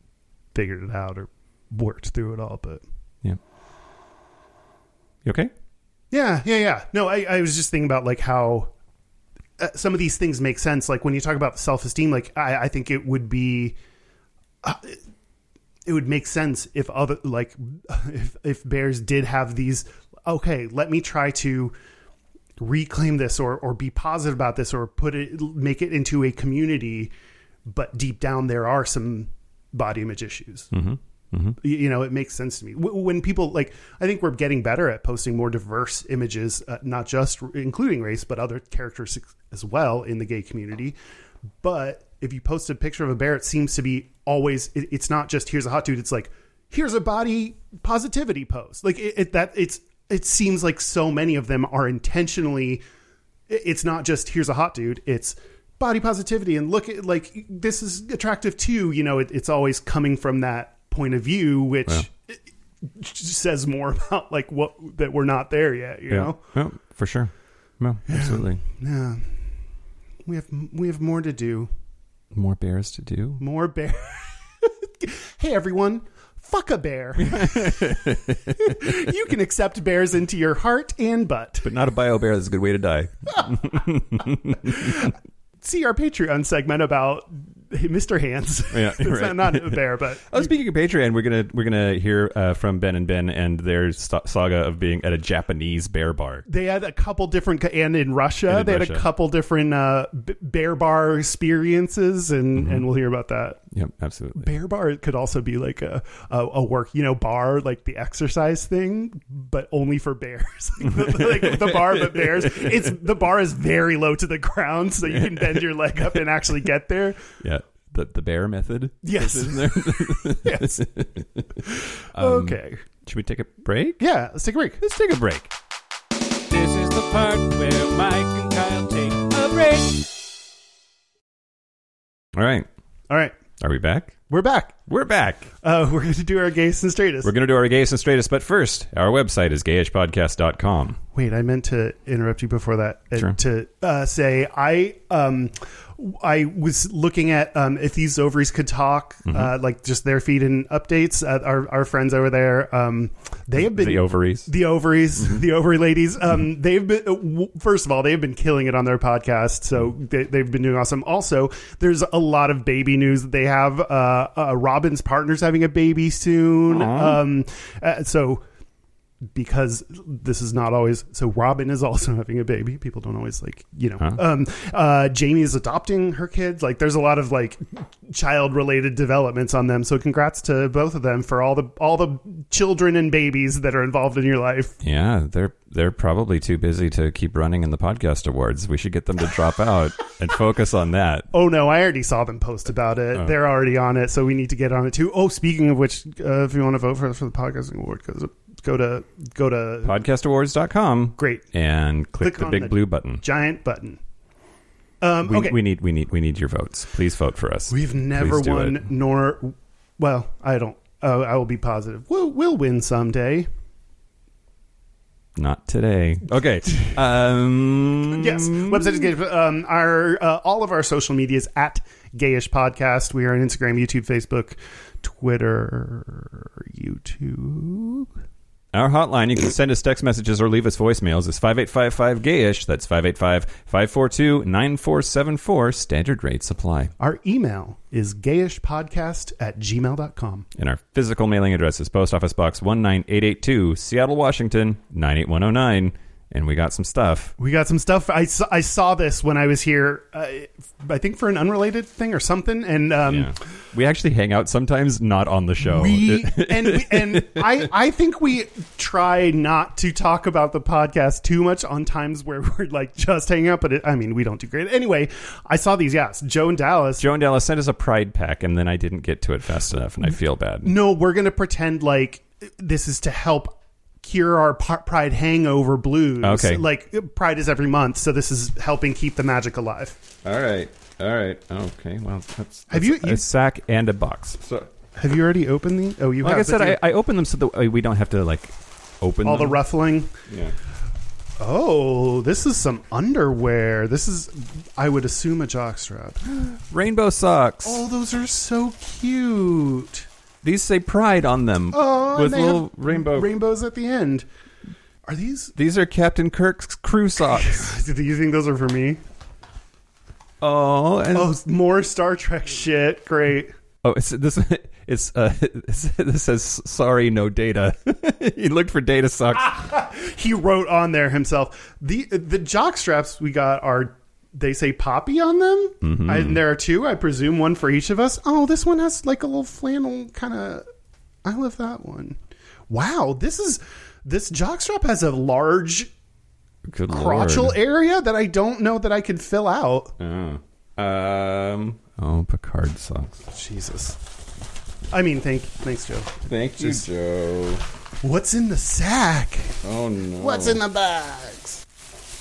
figured it out or worked through it all but Yeah. You okay? yeah yeah yeah no I, I was just thinking about like how uh, some of these things make sense like when you talk about self-esteem like I, I think it would be uh, it would make sense if other like if if bears did have these okay let me try to reclaim this or or be positive about this or put it make it into a community but deep down there are some body image issues. Mm-hmm. You, you know it makes sense to me. When people like i think we're getting better at posting more diverse images uh, not just including race but other characteristics as well in the gay community. But if you post a picture of a bear it seems to be always it, it's not just here's a hot dude it's like here's a body positivity post. Like it, it that it's it seems like so many of them are intentionally it's not just here's a hot dude it's body positivity and look at like this is attractive too you know it, it's always coming from that point of view which it says more about like what that we're not there yet you know? Yeah, for sure. No, absolutely. yeah. We have we have more to do. More bears to do. more bear hey everyone fuck a bear you can accept bears into your heart and butt But not a bio bear. That's a good way to die. see our patreon segment about mr hands Yeah, it's right. not, not a bear but Oh, speaking of Patreon, we're gonna we're gonna hear uh, from Ben and Ben and their st- saga of being at a Japanese bear bar. they had a couple different and in russia And in they had a couple different uh, b- bear bar experiences and Mm-hmm. and we'll hear about that Yep, absolutely. bear bar could also be like a, a a work you know bar like the exercise thing but only for bears like the bar but bears it's the bar is very low to the ground so you can bend your leg up and actually get there Yeah, the the bear method. Yes. Isn't there? yes Um, okay Should we take a break? yeah let's take a break Let's take a break. This is the part where Mike and Kyle take a break. All right. all right Are we back? we're back We're back. uh we're going to do our gays and straightest We're going to do our gayest and straightest, but first, our website is gayishpodcast.com. Wait, I meant to interrupt you before that uh, Sure. to uh, say I um I was looking at um if these ovaries could talk Mm-hmm. uh, like just their feed and updates. Uh, our our friends over there um they have been The ovaries. the ovaries, Mm-hmm. the ovary ladies. Um, they've been uh, first of all, they've been killing it on their podcast, so Mm-hmm. they, they've been doing awesome. Also, there's a lot of baby news that they have. Uh, uh, Robin's partner's having a baby soon. Um, uh, so because this is not always so robin is also having a baby people don't always like you know Huh. um uh jamie is adopting her kids like there's a lot of like child related developments on them so congrats to both of them for all the all the children and babies that are involved in your life Yeah, they're they're probably too busy to keep running in the podcast awards. We should get them to drop out and focus on that. oh no i already saw them post about it Oh. they're already on it so we need to get on it too oh speaking of which uh, if you want to vote for, for the podcasting award to go to go to Podcastawards.com great and click, Click the big the- blue button. giant button um We, okay we need we need we need your votes. Please vote for us. We've never won, it. nor well, I don't. Uh, I will be positive. We'll we'll win someday. Not today. Okay. Um, Yes, website is gay. Um, our uh, all of our social media is at Gayish Podcast. We are on Instagram, YouTube, Facebook, Twitter, YouTube. Our hotline, you can send us text messages or leave us voicemails, is 5855-GAYISH. That's 585-542-9474. Standard rate supply. Our email is gayishpodcast at gmail.com. And our physical mailing address is Post Office Box 19882, Seattle, Washington, 98109. And we got some stuff. We got some stuff. I saw, I saw this when I was here, uh, I think for an unrelated thing or something. And um, Yeah. We actually hang out sometimes not on the show. We and we, and I I think we try not to talk about the podcast too much on times where we're like just hanging out. But it, I mean, we don't do great anyway. I saw these. Yes, Joe and Dallas. Joe and Dallas sent us a pride pack, and then I didn't get to it fast enough, and I feel bad. no, we're gonna pretend like this is to help cure our pride hangover blues. Okay. like Pride is every month, so this is helping keep the magic alive. All right. All right. Okay. Well, that's, Have you- a you- sack and a box. So, Have you already opened the? Oh, you have. like have. I said, I, I open them so that we don't have to like open all the ruffling. Yeah. Oh, this is some underwear. This is, I would assume, a jockstrap. Rainbow socks. Oh, those are so cute. These say pride on them Oh, with little rainbow. rainbows at the end. Are these? These are Captain Kirk's crew socks. Do you think those are for me? oh, and Oh, more Star Trek shit. Great. Oh, it's this. It's uh, it's, this says sorry, no data. he looked for data socks. He wrote on there himself. The the jock straps we got are they say poppy on them. Mm-hmm. I, and there are two, I presume, one for each of us. Oh, this one has like a little flannel kind of. I love that one. Wow, this is this jockstrap has a large Good crotchal lord. area that I don't know that I could fill out. Oh. Um. Oh, Picard socks. Jesus. I mean, thank thanks, Joe. Thank you, Joe. What's in the sack? Oh no. What's in the bags?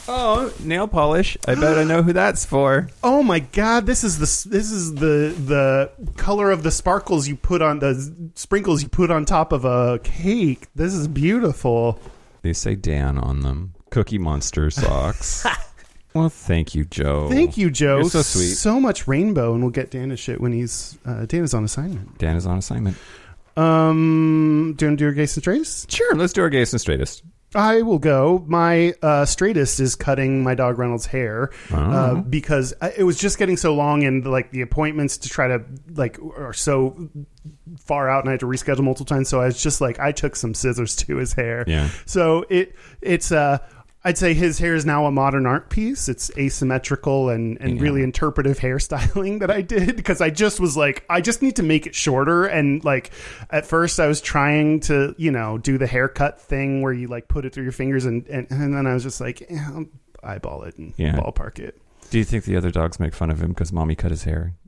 Oh, nail polish. I bet I know who that's for. Oh my god, this is the this is the the color of the sparkles you put on the sprinkles you put on top of a cake. This is beautiful. They say Dan on them. Cookie Monster socks. well, thank you, Joe. Thank you, Joe. You're so sweet. So much rainbow, and we'll get Dana shit when he's uh, Dan is on assignment. Dan is on assignment. Um, do you want to do your gays and straightest? Sure, let's do our gayest and straightest. I will go. My uh, straightest is cutting my dog Reynolds' hair uh, because I- it was just getting so long, and like the appointments to try to like are so far out, and I had to reschedule multiple times. So I was just like, I took some scissors to his hair. Yeah. So it it's uh. I'd say his hair is now a modern art piece. It's asymmetrical and, and Yeah. really interpretive hairstyling that I did because I just was like, I just need to make it shorter. And like, at first I was trying to, you know, do the haircut thing where you like put it through your fingers and, and, and then I was just like, eh, I'll eyeball it and Yeah. ballpark it. Do you think the other dogs make fun of him because mommy cut his hair?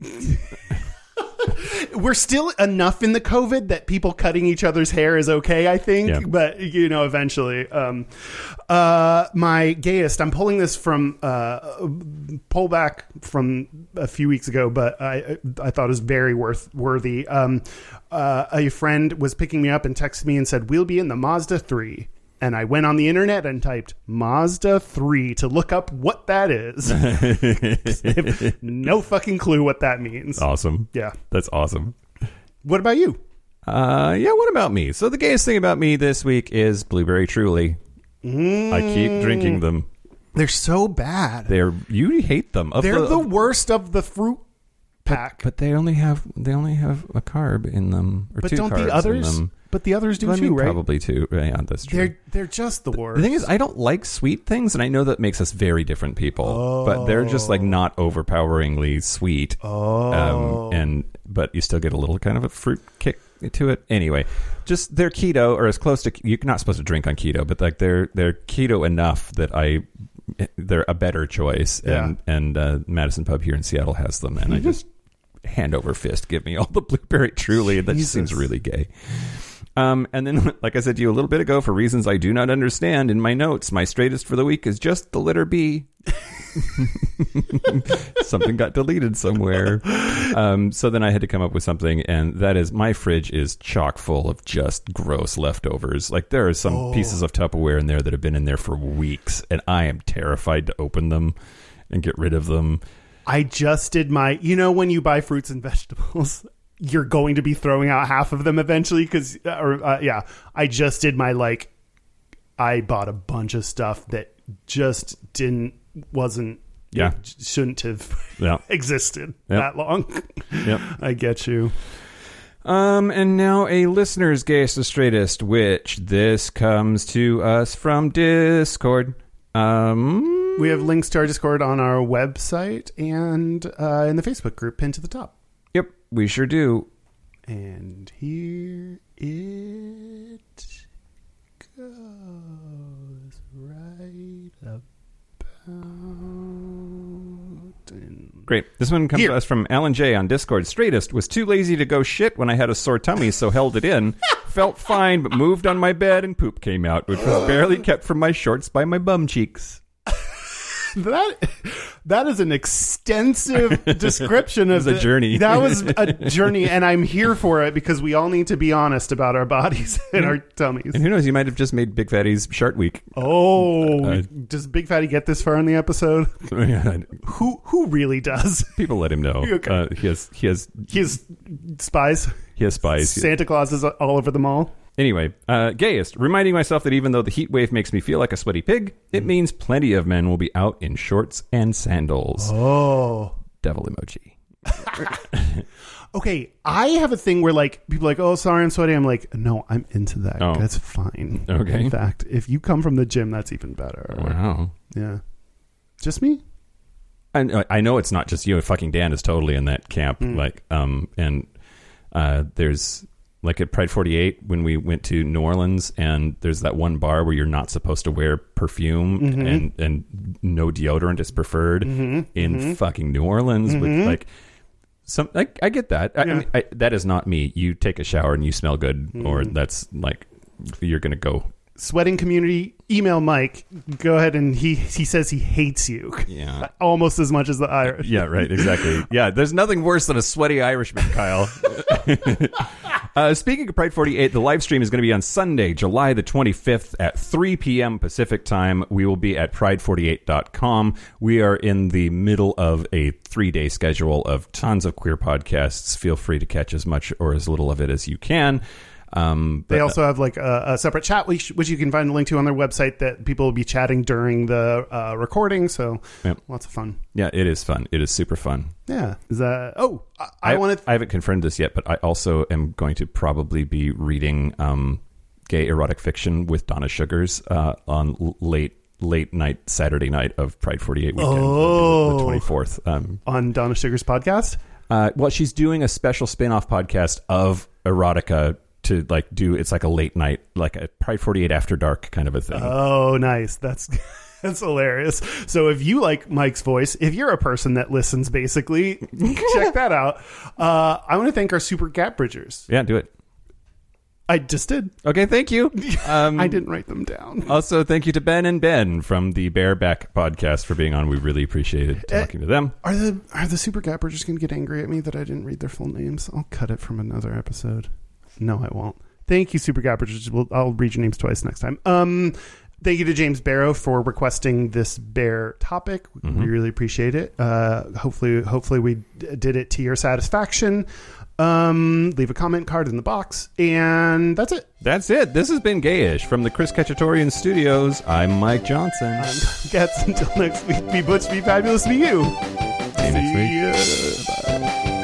We're still enough in the COVID that people cutting each other's hair is okay, I think. Yeah. But you know, eventually, um, uh, my gayest. I'm pulling this from uh, pull back from a few weeks ago, but I I thought it was very worth worthy. Um, uh, a friend was picking me up and texted me and said, "We'll be in the Mazda 3." And I went on the internet and typed Mazda 3 to look up what that is. No fucking clue what that means. Awesome. Yeah. That's awesome. What about you? Uh, yeah, what about me? So the gayest thing about me this week is Blueberry Truly. I keep drinking them. They're so bad. They're you hate them. Of They're the, the worst of the fruit pack. but they only have they only have a carb in them or But two don't carbs the others? in them. But the others do I too, mean, right? Probably two. Yeah, that's true. They're they're just the worst. the thing is, I don't like sweet things, and I know that makes us very different people. But they're just like not overpoweringly sweet. oh, um, and but you still get a little kind of a fruit kick to it. Anyway, just they're keto or as close to you're not supposed to drink on keto, but like they're they're keto enough that I they're a better choice. And and uh, Madison Pub here in Seattle has them, and I just hand over fist give me all the blueberry truly, and that just seems really gay. Um, and then, like I said to you a little bit ago, for reasons I do not understand, in my notes, my straightest for the week is just the letter B. something got deleted somewhere. Um, so then I had to come up with something, and that is my fridge is chock full of just gross leftovers. Like there are some pieces of Tupperware in there that have been in there for weeks, and I am terrified to open them and get rid of them. I just did my. You know, when you buy fruits and vegetables, you're going to be throwing out half of them eventually. Because, or uh, yeah, I just did my like. I bought a bunch of stuff that just didn't wasn't Yeah. shouldn't have Yeah. existed Yep. that long. Yep. I get you. Um, and now a listener's gayest or straightest, which this comes to us from Discord. Um, We have links to our Discord on our website and uh, in the Facebook group pinned to the top. We sure do. And here it goes right about. Great. This one comes Here. to us from Alan J on Discord. Straightest was too lazy to go shit when I had a sore tummy, so held it in. Felt fine, but moved on my bed and poop came out, which was barely kept from my shorts by my bum cheeks. That that is an extensive description of a the- journey. That was a journey, and I'm here for it because we all need to be honest about our bodies and our tummies. And who knows? You might have just made Big Fatty's Shark Week. Oh, Uh, does Big Fatty get this far in the episode? Who who really does? People let him know. Okay. Uh, he has he has He has spies. he has spies. Santa Claus is all over the mall. Anyway, uh, gayest, reminding myself that even though the heat wave makes me feel like a sweaty pig, it means plenty of men will be out in shorts and sandals. Oh. Devil emoji. Okay, I have a thing where like people are like, oh, sorry, I'm sweaty. I'm like, no, I'm into that. Oh. That's fine. Okay. In fact, if you come from the gym, that's even better. Wow. Yeah. Just me? I, I know it's not just you. Fucking Dan is totally in that camp. Like, um, and uh, there's like at Pride 48 when we went to New Orleans, and there's that one bar where you're not supposed to wear perfume mm-hmm. and and no deodorant is preferred mm-hmm. in mm-hmm. fucking New Orleans. With like some, I, I get that. I, I mean, I, that is not me. You take a shower and you smell good, or that's like you're gonna go. Sweating community, email Mike. Go ahead and he he says he hates you. Yeah. Almost as much as the Irish. Yeah, right, exactly. Yeah, there's nothing worse than a sweaty Irishman, Kyle. uh, speaking of Pride 48, the live stream is going to be on Sunday, July the 25th at 3 p.m. Pacific time. We will be at pride48.com. We are in the middle of a three day schedule of tons of queer podcasts. Feel free to catch as much or as little of it as you can. Um, They also have like a, a separate chat, which, which you can find a link to on their website that people will be chatting during the uh, recording. So lots of fun. yeah, it is fun. It is super fun. Yeah. Is that? Oh, I, I, wanted. I haven't confirmed this yet, but I also am going to probably be reading um, gay erotic fiction with Donna Sugars uh, on l- late late night Saturday night of Pride 48 weekend, Oh. the twenty fourth. Um, on Donna Sugar's podcast. uh, well, she's doing a special spin off podcast of erotica to like do. It's like a late night, like a Pride 48 after dark kind of a thing. Oh, nice. That's that's hilarious. So if you like Mike's voice, if you're a person that listens, basically, check that out. Uh, I want to thank our super gap bridgers. yeah, do it. I just did. Okay, thank you. Um, I didn't write them down. Also, thank you to Ben and Ben from the Bear Back podcast for being on. We really appreciated talking to them. Are the are the super gap bridgers going to get angry at me that I didn't read their full names? I'll cut it from another episode. No, I won't. Thank you, super bridgers. We'll, I'll read your names twice next time. Um, thank you to James Barrow for requesting this bear topic. We really appreciate it. Uh, hopefully, hopefully we d- did it to your satisfaction. Um, leave a comment card in the box, and that's it. That's it. This has been Gayish from the Chris Kachatorian Studios. I'm Mike Johnson. I'm Gets until next week. Be butch, be fabulous, be you. See you next week. Ya. Bye.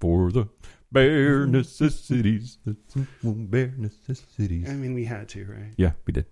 For the bare necessities. Bare necessities. I mean, we had to, right? Yeah, we did.